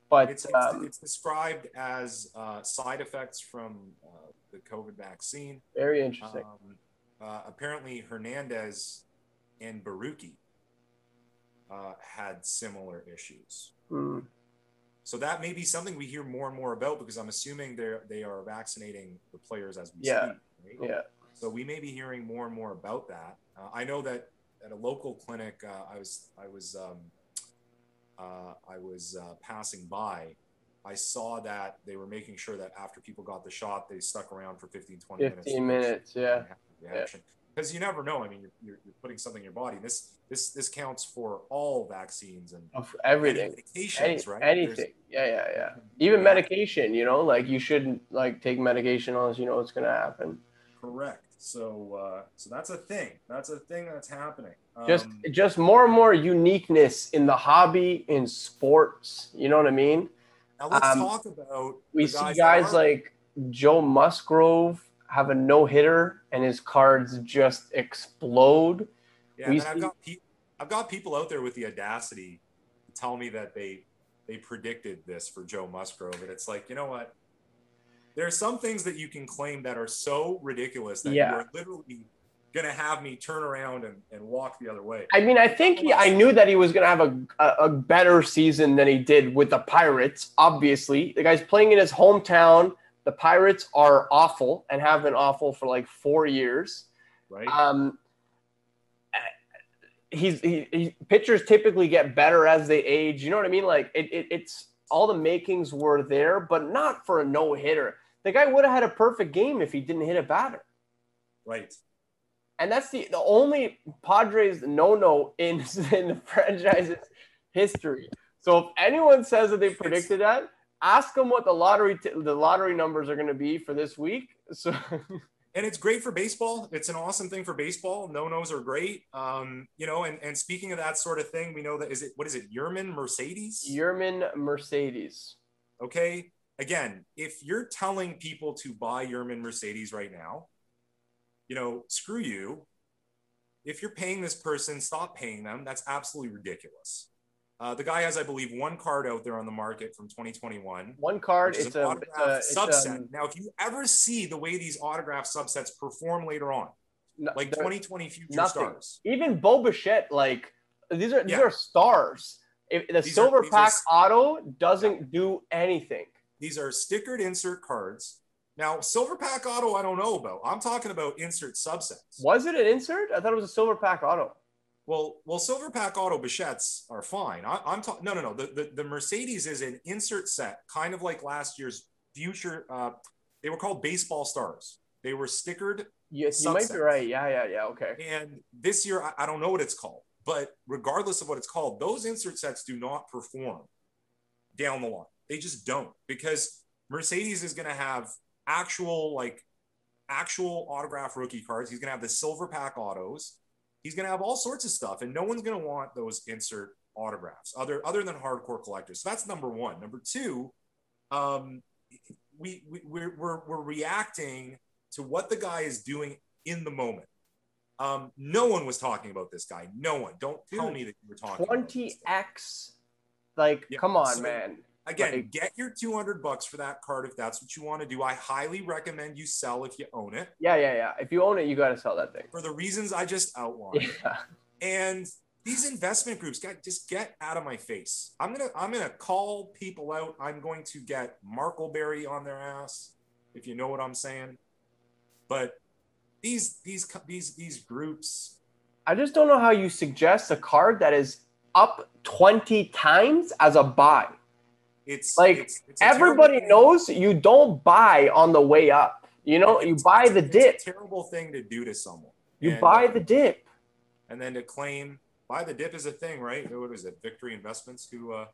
But it's, it's, um, it's described as uh, side effects from uh, the COVID vaccine. very interesting. Um, uh, apparently, Hernandez and Borucki uh, had similar issues. Hmm. So that may be something we hear more and more about because I'm assuming they they are vaccinating the players as we Yeah. speak. Right? yeah. So we may be hearing more and more about that. Uh, I know that at a local clinic, uh, I was I was um, uh, I was uh, passing by. I saw that they were making sure that after people got the shot, they stuck around for 15, 20 minutes. 15 minutes, yeah. Reaction. Because you never know. I mean, you're, you're, you're putting something in your body. This this this counts for all vaccines and Of everything. medications, Any, right? anything. Yeah, yeah, yeah. Even Yeah. medication, you know, like you shouldn't like take medication unless you know what's gonna happen. Correct. So uh, so that's a thing. That's a thing that's happening. Just Um, just more and more uniqueness in the hobby in sports. You know what I mean? now let's um, talk about We the see guys like Joe Musgrove have a no hitter and his cards just explode. Yeah, we and I've got pe- I've got people out there with the audacity to tell me that they they predicted this for Joe Musgrove, and it's like you know what? There are some things that you can claim that are so ridiculous that Yeah. you are literally gonna have me turn around and, and walk the other way. I mean, I think he, I knew that he was going to have a, a, a better season than he did with the Pirates. Obviously, the guy's playing in his hometown. The Pirates are awful and have been awful for like four years. Right? Um, he's he, he pitchers typically get better as they age. You know what I mean? Like it, it it's all the makings were there, but not for a no hitter. The guy would have had a perfect game if he didn't hit a batter. right. And that's the, the only Padres no no in, [laughs] in the franchise's history. So if anyone says that they predicted that, ask them what the lottery t- the lottery numbers are going to be for this week. So and it's great for baseball. It's an awesome thing for baseball. No nos are great. Um, you know, and, and speaking of that sort of thing, we know that is it what is it, Yermin Mercedes? Yermin Mercedes. Okay. Again, if you're telling people to buy Yermin Mercedes right now, you know, screw you. If you're paying this person, stop paying them. That's absolutely ridiculous. Uh, the guy has, I believe, one card out there on the market from 2021. One card. It's a, it's a, it's subset. A, now, if you ever see the way these autograph subsets perform later on, no, like 2020 future nothing. stars, even Bo Bichette, like these are these yeah. are stars. If the these silver are, pack are, auto doesn't yeah. do anything. These are stickered insert cards. Now, silver pack auto, I don't know about. I'm talking about insert subsets. Was it an insert? I thought it was a silver pack auto. Well, well, silver pack auto Bichettes are fine. I, am talking. No, no, no. The, the, the Mercedes is an insert set, kind of like last year's future. Uh, they were called baseball stars. They were stickered. Yes, you might be right. Yeah, yeah, yeah. Okay. And this year, I, I don't know what it's called, but regardless of what it's called, those insert sets do not perform down the line. They just don't because Mercedes is going to have actual like actual autograph rookie cards. He's going to have the silver pack autos he's going to have all sorts of stuff, and no one's going to want those insert autographs other other than hardcore collectors. So that's number one. Number two, um, we, we we're, we're we're reacting to what the guy is doing in the moment. Um, no one was talking about this guy. No one. Don't tell me that you were talking. Twenty X, like, yeah. come on, so, man. Again, like, get your 200 bucks for that card if that's what you want to do. I highly recommend you sell if you own it. Yeah, yeah, yeah. If you own it, you got to sell that thing. For the reasons I just outlined. [laughs] Yeah. And these investment groups, got just get out of my face. I'm gonna I'm gonna call people out. I'm going to get Markleberry on their ass, if you know what I'm saying. But these these these these groups. I just don't know how you suggest a card that is up 20 times as a buy. It's like it's, it's everybody knows you don't buy on the way up. You know, you buy the dip. terrible thing to do to someone. You and, buy uh, the dip. And then to claim buy the dip is a thing, right? What was it? Victory Investments who uh,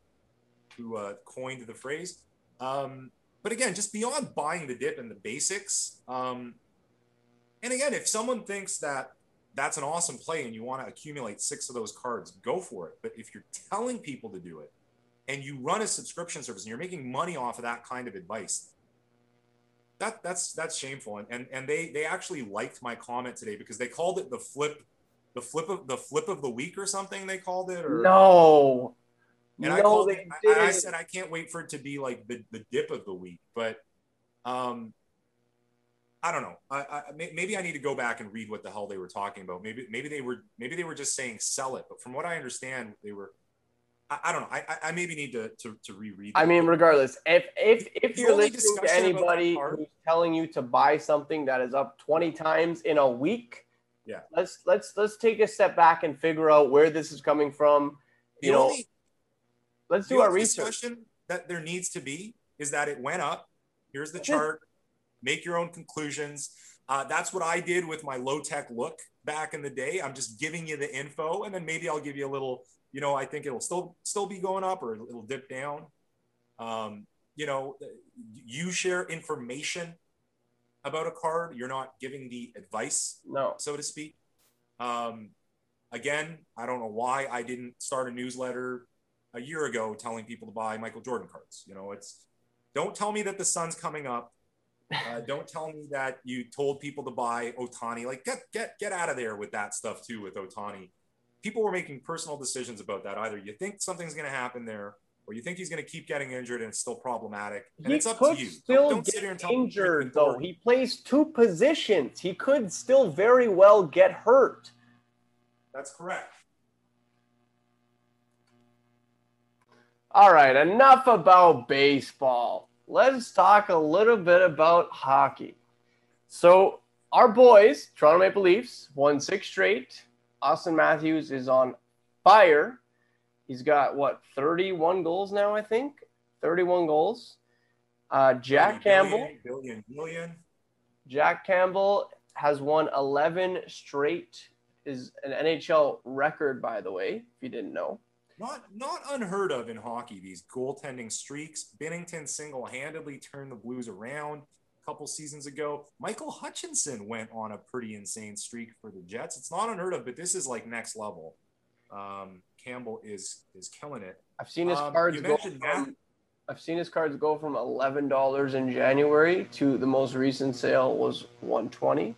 who uh, coined the phrase. Um, but again, just beyond buying the dip and the basics. Um, and again, if someone thinks that that's an awesome play and you want to accumulate six of those cards, go for it. But if you're telling people to do it, and you run a subscription service and you're making money off of that kind of advice that that's that's shameful and and, and they they actually liked my comment today because they called it the flip the flip of the flip of the week or something they called it or no and no, I called it, I, I, said I can't wait for it to be like the, the dip of the week but um I don't know. I, I, maybe I need to go back and read what the hell they were talking about. Maybe maybe they were maybe they were just saying sell it. But from what I understand, they were I, I don't know. I, I maybe need to, to, to reread. I mean, regardless, if if if you're listening to anybody who's telling you to buy something that is up 20 times in a week, yeah, let's let's let's take a step back and figure out where this is coming from. You the know, only, let's do our research. That there needs to be is that it went up. Here's the chart. Make your own conclusions. Uh, that's what I did with my low tech look back in the day. I'm just giving you the info, and then maybe I'll give you a little you know, I think it'll still still be going up or it'll dip down. Um, you know, you share information about a card. You're not giving the advice, no, so to speak. Um, again, I don't know why I didn't start a newsletter a year ago telling people to buy Michael Jordan cards. You know, it's don't tell me that the sun's coming up. Uh, [laughs] don't tell me that you told people to buy Ohtani. Like, get get get out of there with that stuff too with Ohtani people were making personal decisions about that. Either you think something's going to happen there, or you think he's going to keep getting injured and it's still problematic. And he it's up could to you. Still don't, don't get injured though. He plays two positions. He could still very well get hurt. That's correct. All right, enough about baseball. Let's talk a little bit about hockey. So, our boys, Toronto Maple Leafs, won six straight Auston Matthews is on fire. He's got what 31 goals now, I think. 31 goals. Uh, Jack Campbell. Billion, billion. Jack Campbell has won 11 straight. Is an NHL record, by the way, if you didn't know. Not not unheard of in hockey. These goaltending streaks. Binnington single-handedly turned the Blues around. A couple seasons ago. Michael Hutchinson went on a pretty insane streak for the Jets. It's not unheard of, but this is like next level. Um, Campbell is is killing it. I've seen his Um, cards go from, I've seen his cards go from eleven dollars in January to the most recent sale was one twenty.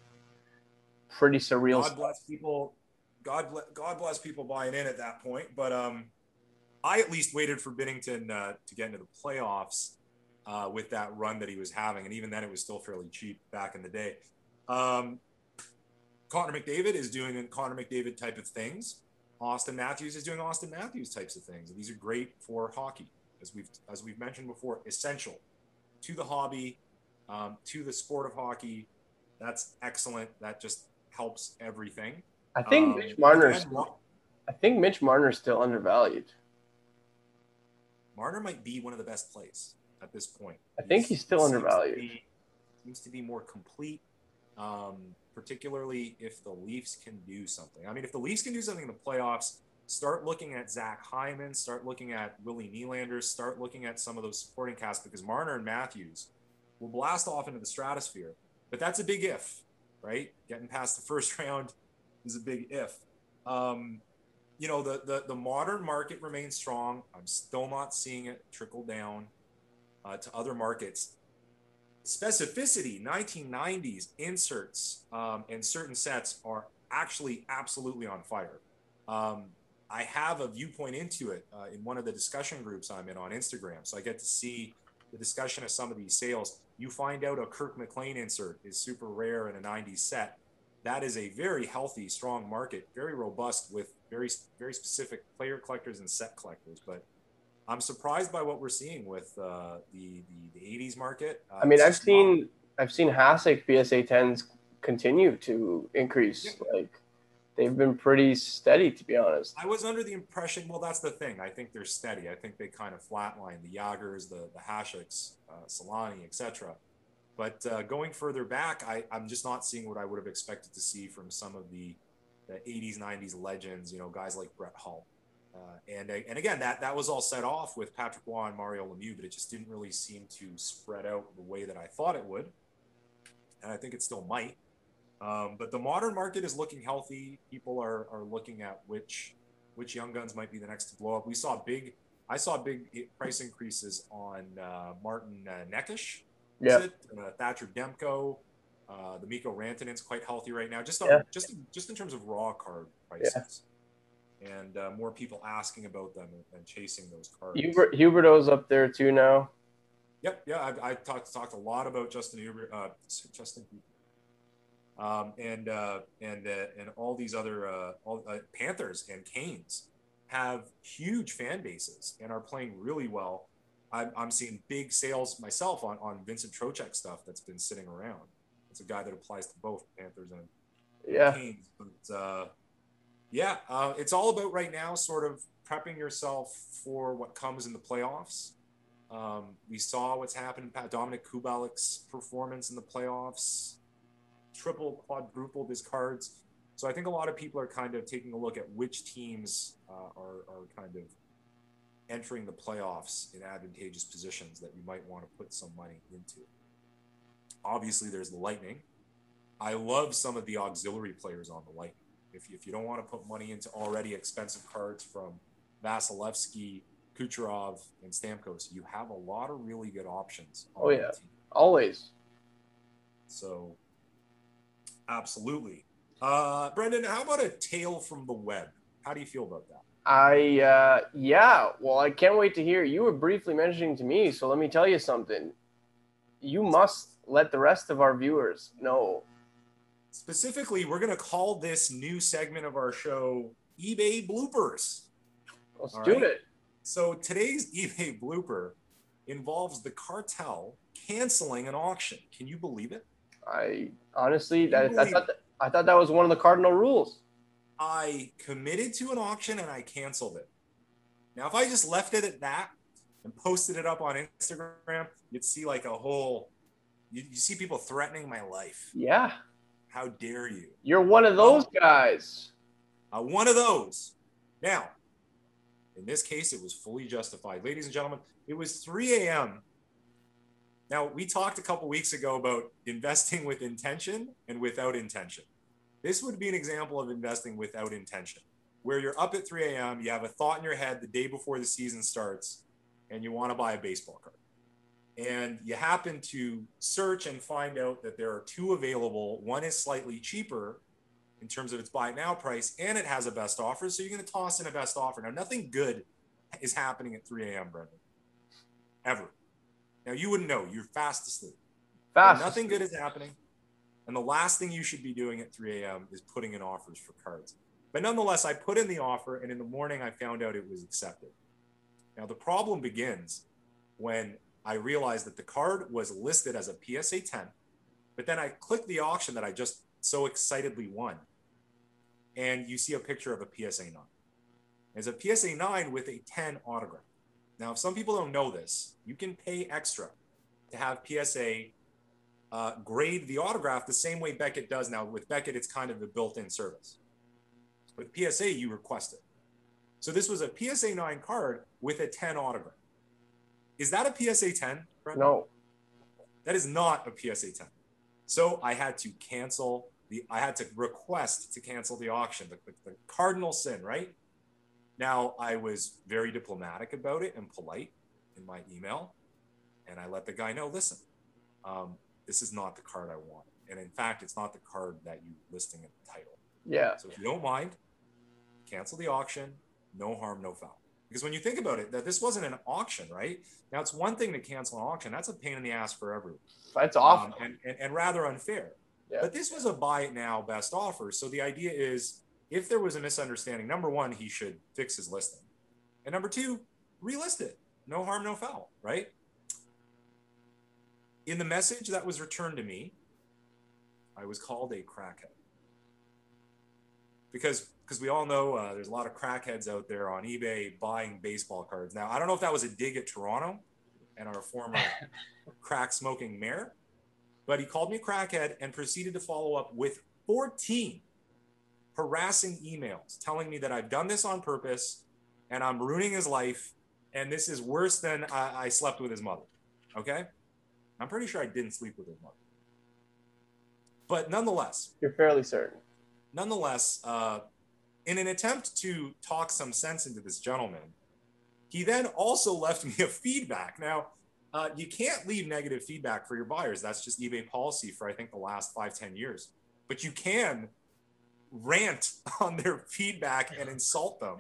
Pretty surreal. God bless people. God bless God bless people buying in at that point. But um, I at least waited for Binnington uh, to get into the playoffs uh, with that run that he was having, and even then it was still fairly cheap back in the day. Um, Connor McDavid is doing Connor McDavid type of things. Auston Matthews is doing Auston Matthews types of things. And these are great for hockey, as we've as we've mentioned before, essential to the hobby, um, to the sport of hockey. That's excellent. That just helps everything. I think Um, Mitch Marner. I think Mitch Marner is still undervalued. Marner might be one of the best plays at this point. I think he's still seems to undervalued. be- Seems to be more complete, um, particularly if the Leafs can do something. I mean, if the Leafs can do something in the playoffs, start looking at Zach Hyman, start looking at Willie Nylander, start looking at some of those supporting casts because Marner and Matthews will blast off into the stratosphere. But that's a big if, right? Getting past the first [laughs] round is a big if. Um, you know, the, the the modern market remains strong. I'm still not seeing it trickle down uh, to other markets. Specificity, 1990s inserts um, and certain sets are actually absolutely on fire. Um, I have a viewpoint into it uh, in one of the discussion groups I'm in on Instagram, so I get to see the discussion of some of these sales. You find out a Kirk McLean insert is super rare in a 90s set. That is a very healthy, strong market, very robust with very, very specific player collectors and set collectors. But I'm surprised by what we're seeing with uh, the, the the 80s market. Uh, I mean, I've seen I've seen Hasek PSA tens continue to increase. Yeah. Like they've been pretty steady, to be honest. I was under the impression. Well, that's the thing. I think they're steady. I think they kind of flatline the Yagers, the the Haseks, uh, Selanne, etc. But uh, going further back, I, I'm just not seeing what I would have expected to see from some of the, the 80s, 90s legends. You know, guys like Brett Hull. Uh, and and again, that that was all set off with Patrick Roy and Mario Lemieux, but it just didn't really seem to spread out the way that I thought it would. And I think it still might. Um, but the modern market is looking healthy. People are, are looking at which which young guns might be the next to blow up. We saw big, I saw big price increases on uh, Martin uh, Necas, Yeah. Uh, Thatcher Demko, uh, the Mikko Rantanen's quite healthy right now. Just on, Yeah. just just in terms of raw card prices, and uh, more people asking about them and, and chasing those cards. Hubert Huberdeau's up there too now. Yep, yeah, I've, I talked talked a lot about Justin Huber, uh, Justin Huber, um, and uh, and uh, and all these other uh, all, uh, Panthers and Canes have huge fan bases and are playing really well. I'm, I'm seeing big sales myself on on Vincent Trocheck stuff that's been sitting around. It's a guy that applies to both Panthers and Yeah. Canes. But uh, yeah, uh, it's all about right now, sort of prepping yourself for what comes in the playoffs. Um, we saw what's happened. Dominik Kubalik's performance in the playoffs, triple, quadrupled his cards. So I think a lot of people are kind of taking a look at which teams uh, are, are kind of entering the playoffs in advantageous positions that you might want to put some money into. Obviously, there's the Lightning. I love some of the auxiliary players on the Lightning. If you, if you don't want to put money into already expensive cards from Vasilevskiy, Kucherov, and Stamkos, you have a lot of really good options. Oh, yeah. Always. So, absolutely. Uh, Brendan, how about a tale from the web? How do you feel about that? I uh yeah, well I can't wait to hear. You were briefly mentioning to me, so let me tell you something. You must let the rest of our viewers know. Specifically, we're going to call this new segment of our show eBay bloopers. Let's All do right. it. So today's [laughs] eBay blooper involves the cartel canceling an auction. Can you believe it? I honestly that, I thought that, I thought that was one of the cardinal rules. I committed to an auction and I canceled it. Now, if I just left it at that and posted it up on Instagram, you'd see like a whole, you, you see people threatening my life. Yeah. How dare you? You're one of those guys. Uh, one of those. Now, in this case, it was fully justified. Ladies and gentlemen, it was 3 a.m. Now, we talked a couple weeks ago about investing with intention and without intention. This would be an example of investing without intention, where you're up at 3 a.m., you have a thought in your head the day before the season starts, and you want to buy a baseball card. And you happen to search and find out that there are two available. One is slightly cheaper in terms of its buy now price, and it has a best offer. So you're going to toss in a best offer. Now, nothing good is happening at 3 a.m., Brendan, ever. Now, you wouldn't know. You're fast asleep. Fast. Nothing good is happening. And the last thing you should be doing at 3 a.m. is putting in offers for cards. But nonetheless, I put in the offer, and in the morning, I found out it was accepted. Now, the problem begins when I realized that the card was listed as a PSA 10, but then I clicked the auction that I just so excitedly won. And you see a picture of a PSA 9. It's a PSA 9 with a 10 autograph. Now, if some people don't know this, you can pay extra to have PSA uh, grade the autograph the same way Beckett does now. With Beckett, it's kind of a built in service. With PSA, you request it. So this was a PSA 9 card with a 10 autograph. Is that a PSA 10? Brett? No. That is not a PSA 10. So I had to cancel the, I had to request to cancel the auction, the, the, the cardinal sin, right? Now, I was very diplomatic about it and polite in my email. And I let the guy know listen, um, this is not the card I want. And in fact, it's not the card that you listing in the title. Yeah. So if you don't mind, cancel the auction. No harm, no foul. Because when you think about it, that this wasn't an auction, right? Now it's one thing to cancel an auction. That's a pain in the ass for everyone. That's awful. Um, and, and, and rather unfair. Yeah. But this was a buy it now best offer. So the idea is if there was a misunderstanding, number one, he should fix his listing. And number two, relist it. No harm, no foul, right? In the message that was returned to me, I was called a crackhead. Because because we all know uh, there's a lot of crackheads out there on eBay buying baseball cards. Now, I don't know if that was a dig at Toronto and our former [laughs] crack smoking mayor, but he called me a crackhead and proceeded to follow up with 14 harassing emails telling me that I've done this on purpose and I'm ruining his life. And this is worse than I, I slept with his mother. Okay. I'm pretty sure I didn't sleep with his mother. But nonetheless, you're fairly certain. Nonetheless, uh, in an attempt to talk some sense into this gentleman, he then also left me a feedback. Now, uh, you can't leave negative feedback for your buyers. That's just eBay policy for, I think, the last five ten years. But you can rant [laughs] on their feedback and insult them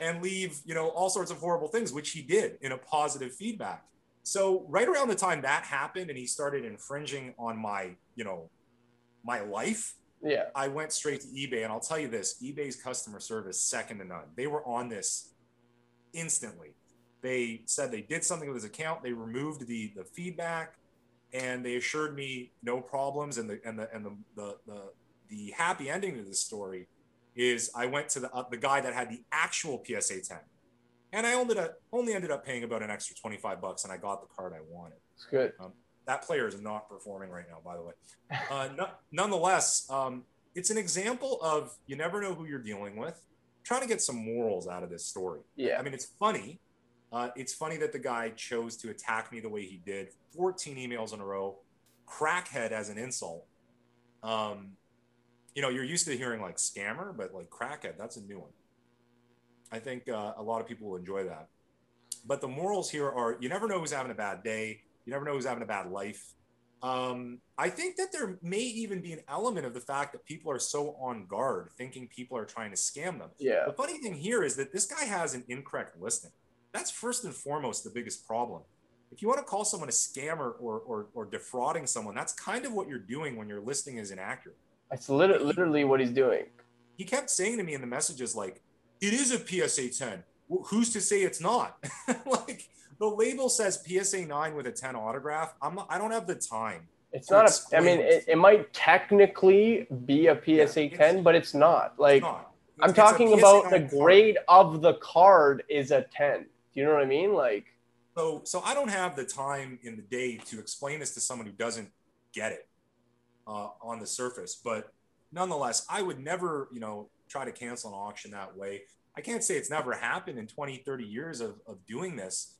and leave, you know, all sorts of horrible things, which he did in a positive feedback. So right around the time that happened and he started infringing on my, you know, my life, yeah. I went straight to eBay and I'll tell you this, eBay's customer service second to none. They were on this instantly. They said they did something with his account, they removed the the feedback and they assured me no problems and the and the and the the, the the happy ending to this story is I went to the uh, the guy that had the actual PSA 10, and I only only ended up paying about an extra 25 bucks, and I got the card I wanted. It's good. Um, that player is not performing right now, by the way. Uh, no, nonetheless, um, it's an example of you never know who you're dealing with. trying to get some morals out of this story. Yeah. I mean, it's funny. Uh, it's funny that the guy chose to attack me the way he did. 14 emails in a row, crackhead as an insult. Um, you know, you're used to hearing like scammer, but like crackhead, that's a new one. I think uh, a lot of people will enjoy that. But the morals here are you never know who's having a bad day, you never know who's having a bad life. Um, I think that there may even be an element of the fact that people are so on guard, thinking people are trying to scam them. Yeah. The funny thing here is that this guy has an incorrect listing. That's first and foremost the biggest problem. If you want to call someone a scammer or, or, or defrauding someone, that's kind of what you're doing when your listing is inaccurate. It's literally, literally what he's doing. He kept saying to me in the messages, like, it is a PSA 10. Who's to say it's not? [laughs] like, the label says PSA 9 with a 10 autograph. I'm not, I don't have the time. It's not a, I mean, it, it, might technically be a PSA yeah, 10, but it's not. Like, it's not. It's, I'm talking about the grade card. of the card is a 10. Do you know what I mean? Like, so, so I don't have the time in the day to explain this to someone who doesn't get it uh, on the surface. But nonetheless, I would never, you know, try to cancel an auction that way. I can't say it's never happened in 20, 30 years of, of doing this.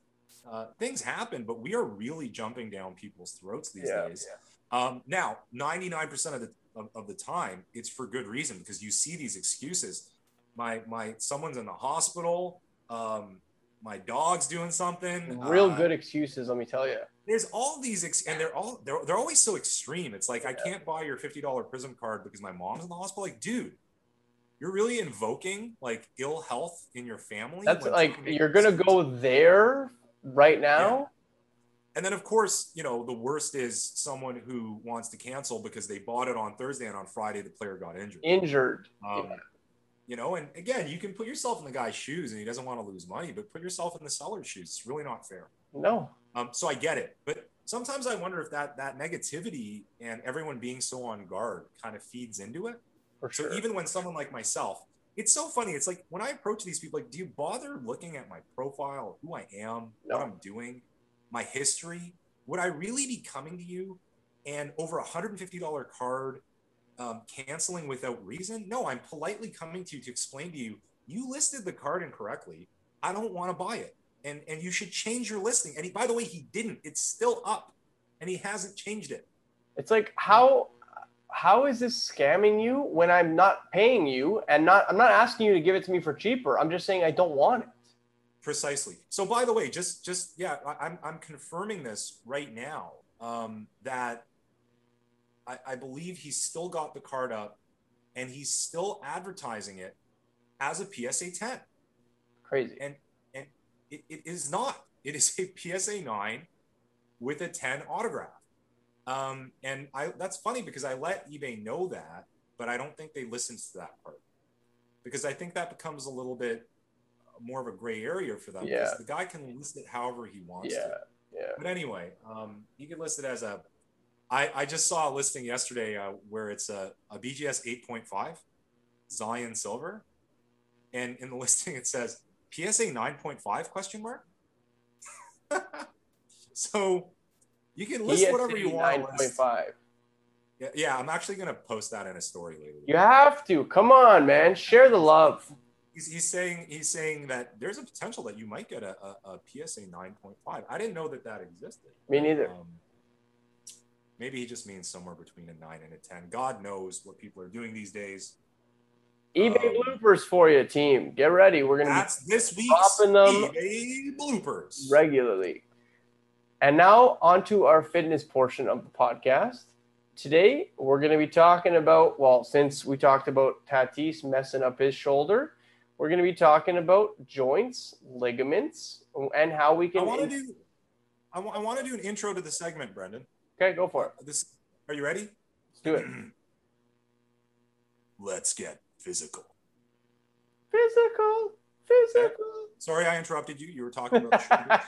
Uh, things happen, but we are really jumping down people's throats these Yeah, days. Um, now, 99% of the of, of the time, it's for good reason because you see these excuses. My my someone's in the hospital. Um, my dog's doing something. Real uh, good excuses, let me tell you. there's all these ex- and they're all they're, they're always so extreme it's like i can't buy your $50 Prizm card because my mom's in the hospital like dude you're really invoking like ill health in your family That's like you're gonna go there right now. and then of course you know the worst is someone who wants to cancel because they bought it on thursday and on friday the player got injured Injured. um, yeah. you know and again you can put yourself in the guy's shoes and he doesn't want to lose money but put yourself in the seller's shoes it's really not fair No. Um, so I get it, but sometimes I wonder if that that negativity and everyone being so on guard kind of feeds into it. For So sure. even when someone like myself, it's so funny. It's like when I approach these people, like, do you bother looking at my profile, who I am, No. what I'm doing, my history? Would I really be coming to you and over a hundred and fifty dollar card um, canceling without reason? No, I'm politely coming to you to explain to you. You listed the card incorrectly. I don't want to buy it, and and you should change your listing. And he, by the way, he didn't. It's still up, and he hasn't changed it. It's like how how is this scamming you when I'm not paying you and not I'm not asking you to give it to me for cheaper. I'm just saying I don't want it. Precisely. So, by the way, just just yeah, I, I'm I'm confirming this right now um, that I, I believe he's still got the card up, and he's still advertising it as a PSA 10. Crazy. And and it, it is not. It is a PSA 9 with a 10 autograph. Um, and I that's funny because I let eBay know that, but I don't think they listened to that part because I think that becomes a little bit more of a gray area for them. because Yeah. The guy can list it however he wants Yeah. to. Yeah. But anyway, um, you can list it as a. I, I just saw a listing yesterday uh, where it's a, a BGS 8.5 Zion Silver, and in the [laughs] listing it says PSA 9.5 question mark. [laughs] so you can list whatever you want. to list. 9.5. Yeah, yeah, I'm actually gonna post that in a story later. You have to. Come on, man. Share the love. He's, he's saying he's saying that there's a potential that you might get a, a, a PSA 9.5. I didn't know that that existed. Me neither. Um, maybe he just means somewhere between a nine and a ten. God knows what people are doing these days. eBay um, bloopers for you, team. Get ready. We're gonna That's this week's dropping them eBay bloopers. regularly. And now onto our fitness portion of the podcast. Today we're gonna be talking about well, since we talked about Tatis messing up his shoulder, we're gonna be talking about joints, ligaments, and how we can. I want to do. I want to do an intro to the segment, Brendan. okay, go for it. This. Are you ready? Let's do it. [clears throat] Let's get physical. Physical, physical. Sorry, I interrupted you. You were talking about [laughs] shoulders.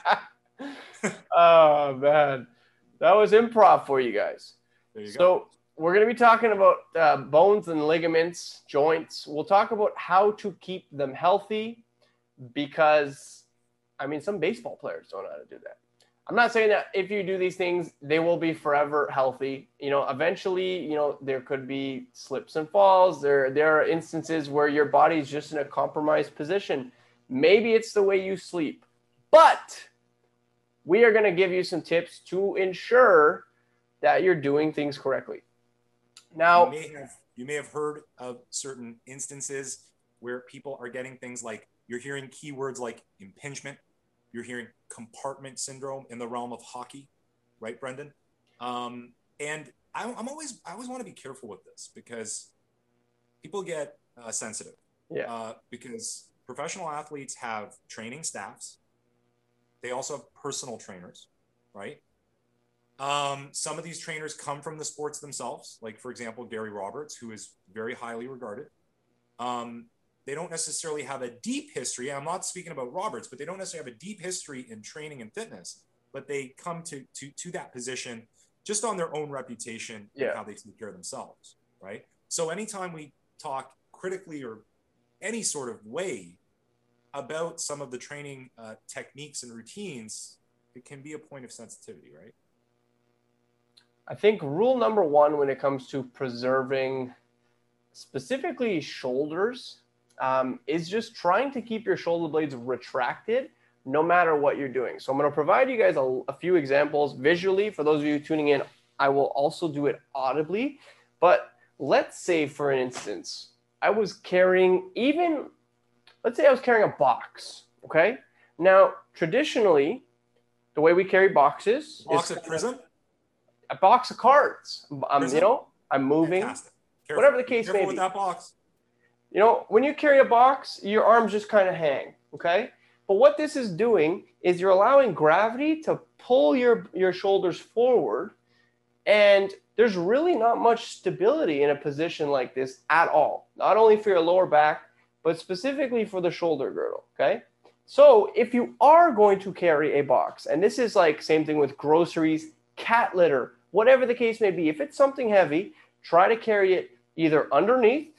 [laughs] oh man, that was improv for you guys. You go. So we're going to be talking about uh, bones and ligaments, joints. We'll talk about how to keep them healthy, because I mean, some baseball players don't know how to do that. I'm not saying that if you do these things, they will be forever healthy. You know, eventually, you know, there could be slips and falls. There, there are instances where your body's just in a compromised position. Maybe it's the way you sleep, but we are going to give you some tips to ensure that you're doing things correctly. Now, you may have you may have heard of certain instances where people are getting things like you're hearing keywords like impingement, you're hearing compartment syndrome in the realm of hockey, right, Brendan? Um, and I, I'm always I always want to be careful with this because people get uh, sensitive. Yeah. Uh, because professional athletes have training staffs. They also have personal trainers, right? Um, some of these trainers come from the sports themselves, like for example, Gary Roberts, who is very highly regarded. Um, they don't necessarily have a deep history. I'm not speaking about Roberts, but they don't necessarily have a deep history in training and fitness. But they come to to to that position just on their own reputation Yeah. and how they take care of themselves, right? So anytime we talk critically or any sort of way about some of the training uh, techniques and routines, it can be a point of sensitivity, right? I think rule number one when it comes to preserving specifically shoulders um, is just trying to keep your shoulder blades retracted, no matter what you're doing. So I'm going to provide you guys a, a few examples visually. For those of you tuning in, I will also do it audibly. But let's say, for instance, I was carrying even, let's say I was carrying a box. Okay. Now, traditionally, the way we carry boxes box is of Prizm, a box of cards. Um, you know, I'm moving, whatever the case may be. With that box. You know, when you carry a box, your arms just kind of hang. Okay. But what this is doing is you're allowing gravity to pull your, your shoulders forward. And there's really not much stability in a position like this at all. Not only for your lower back, but specifically for the shoulder girdle. Okay. So if you are going to carry a box, and this is like same thing with groceries, cat litter, whatever the case may be, if it's something heavy, try to carry it either underneath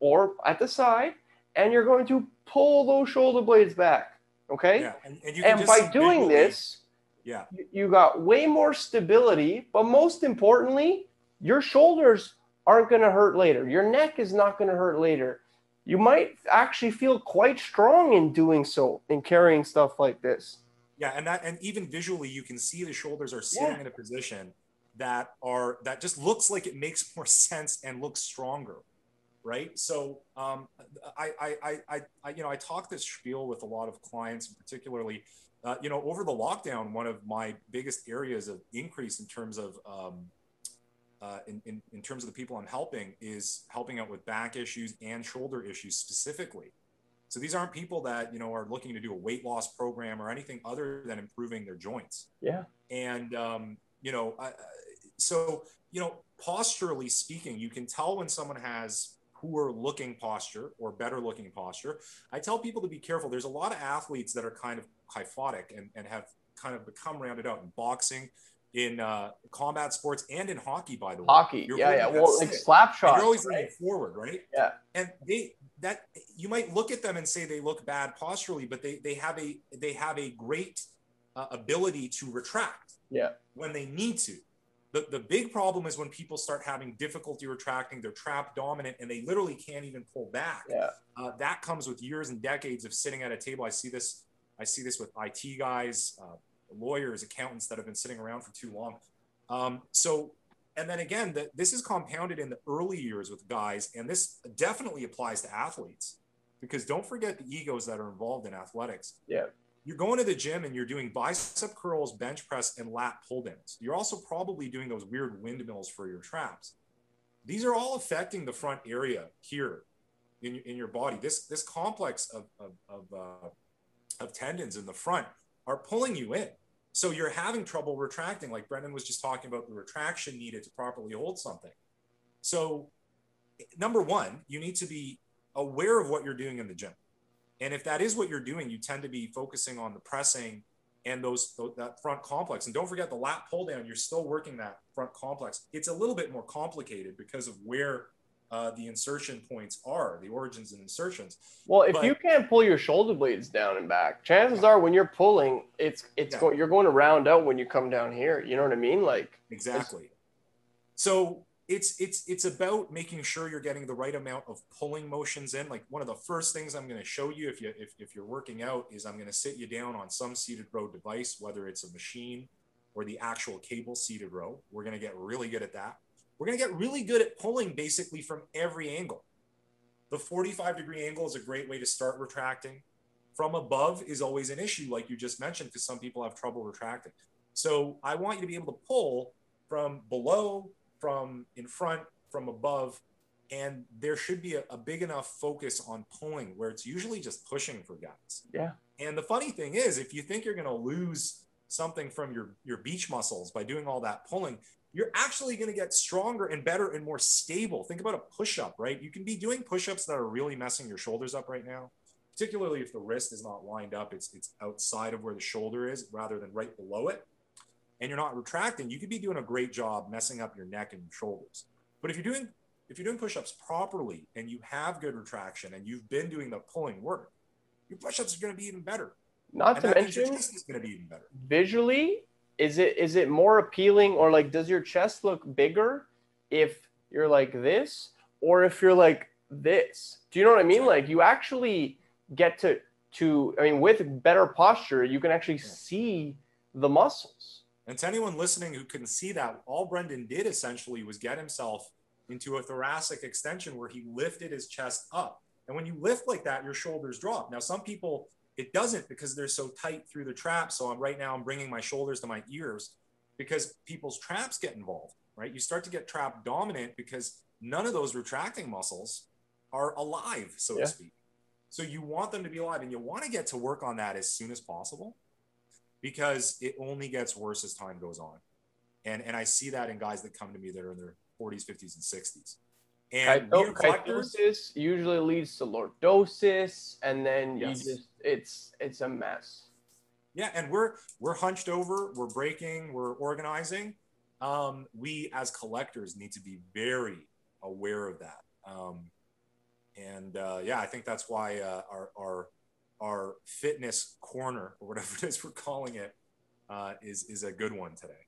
or at the side, and you're going to pull those shoulder blades back. Okay. Yeah. And, and, and by doing this, yeah, you, you got way more stability, but most importantly, your shoulders aren't going to hurt later. Your neck is not going to hurt later. You might actually feel quite strong in doing so, in carrying stuff like this. Yeah, and that and even visually you can see the shoulders are sitting yeah. in a position that are that just looks like it makes more [laughs] sense and looks stronger right? So um, I, I, I, I, you know, I talk this spiel with a lot of clients, particularly, uh, you know, over the lockdown, one of my biggest areas of increase in terms of, um, uh, in, in, in terms of the people I'm helping is helping out with back issues and shoulder issues specifically. So these aren't people that, you know, are looking to do a weight loss program or anything other than improving their joints. Yeah. And, um, you know, I, so, you know, posturally speaking, you can tell when someone has poor looking posture or better looking posture. I tell people to be careful. There's a lot of athletes that are kind of kyphotic and, and have kind of become rounded out in boxing, in uh, combat sports, and in hockey, by the way. Hockey, You're yeah, yeah. Well, like slap shots. You're always right? forward, right? Yeah. And they that you might look at them and say they look bad posturally, but they they have a they have a great uh, ability to retract. Yeah. When they need to. The, the big problem is when people start having difficulty retracting, they're trap dominant and they literally can't even pull back. Yeah. Uh, that comes with years and decades of sitting at a table. I see this, I see this with IT guys, uh, lawyers, accountants that have been sitting around for too long. Um, so, and then again, the, this is compounded in the early years with guys, and this definitely applies to athletes because don't forget the egos that are involved in athletics. Yeah you're going to the gym and you're doing bicep curls, bench press, and lat pull downs. You're also probably doing those weird windmills for your traps. These are all affecting the front area here in, in your body. This, this complex of, of, of, uh, of tendons in the front are pulling you in. So you're having trouble retracting, like Brendan was just talking about the retraction needed to properly hold something. So, number one, you need to be aware of what you're doing in the gym. And if that is what you're doing, you tend to be focusing on the pressing and those that front complex. And don't forget the lat pull down. You're still working that front complex. It's a little bit more complicated because of where uh, the insertion points are, the origins and insertions. Well, if but, you can't pull your shoulder blades down and back, chances are when you're pulling, it's it's yeah. going you're going to round out when you come down here. You know what I mean? Like exactly. So it's it's it's about making sure you're getting the right amount of pulling motions in like one of the first things i'm going to show you if you if, if you're working out is i'm going to sit you down on some seated row device whether it's a machine or the actual cable seated row we're going to get really good at that we're going to get really good at pulling basically from every angle the 45 degree angle is a great way to start retracting from above is always an issue like you just mentioned because some people have trouble retracting so i want you to be able to pull from below from in front, from above, and there should be a, a, big enough focus on pulling where it's usually just pushing for guys. Yeah. And the funny thing is, if you think you're going to lose something from your your beach muscles by doing all that pulling, you're actually going to get stronger and better and more stable. Think about a push up, right? You can be doing push ups that are really messing your shoulders up right now, particularly if the wrist is not lined up. It's it's outside of where the shoulder is rather than right below it and you're not retracting, you could be doing a great job messing up your neck and your shoulders. But if you're doing if you're doing push-ups properly and you have good retraction and you've been doing the pulling work, your push-ups are going to be even better. Not and to mention, is going to be even better. Visually, is it is it more appealing or like does your chest look bigger if you're like this or if you're like this? Do you know what I mean? Like you actually get to to I mean with better posture, you can actually see the muscles. And to anyone listening who couldn't see that, all Brendan did essentially was get himself into a thoracic extension where he lifted his chest up. And when you lift like that, your shoulders drop. Now, some people, it doesn't because they're so tight through the trap. So I'm, right now, I'm bringing my shoulders to my ears because people's traps get involved, right? You start to get trap dominant because none of those retracting muscles are alive, so yeah. to speak. So you want them to be alive and you want to get to work on that as soon as possible because it only gets worse as time goes on. And, and I see that in guys that come to me that are in their 40s, 50s, and 60s. And kyphosis usually leads to lordosis, and then yes. you just it's it's a mess. Yeah, and we're we're hunched over, we're breaking, we're organizing. Um, we as collectors need to be very aware of that. Um, and uh, yeah, I think that's why uh, our our our fitness corner or whatever [laughs] it is we're calling it uh, is is a good one today.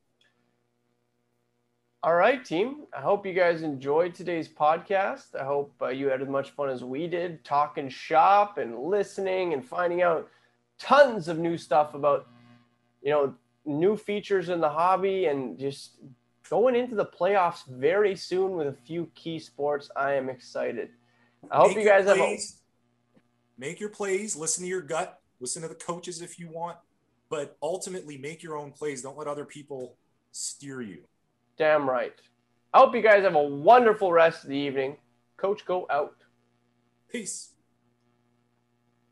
All right, team. I hope you guys enjoyed today's podcast. I hope uh, you had as much fun as we did talking shop and listening and finding out tons of new stuff about, you know, new features in the hobby and just going into the playoffs very soon with a few key sports. I am excited. I hope you guys have a- make your plays, listen to your gut, listen to the coaches if you want, but ultimately make your own plays. Don't let other people steer you. Damn right. I hope you guys have a wonderful rest of the evening. Coach, go out. Peace.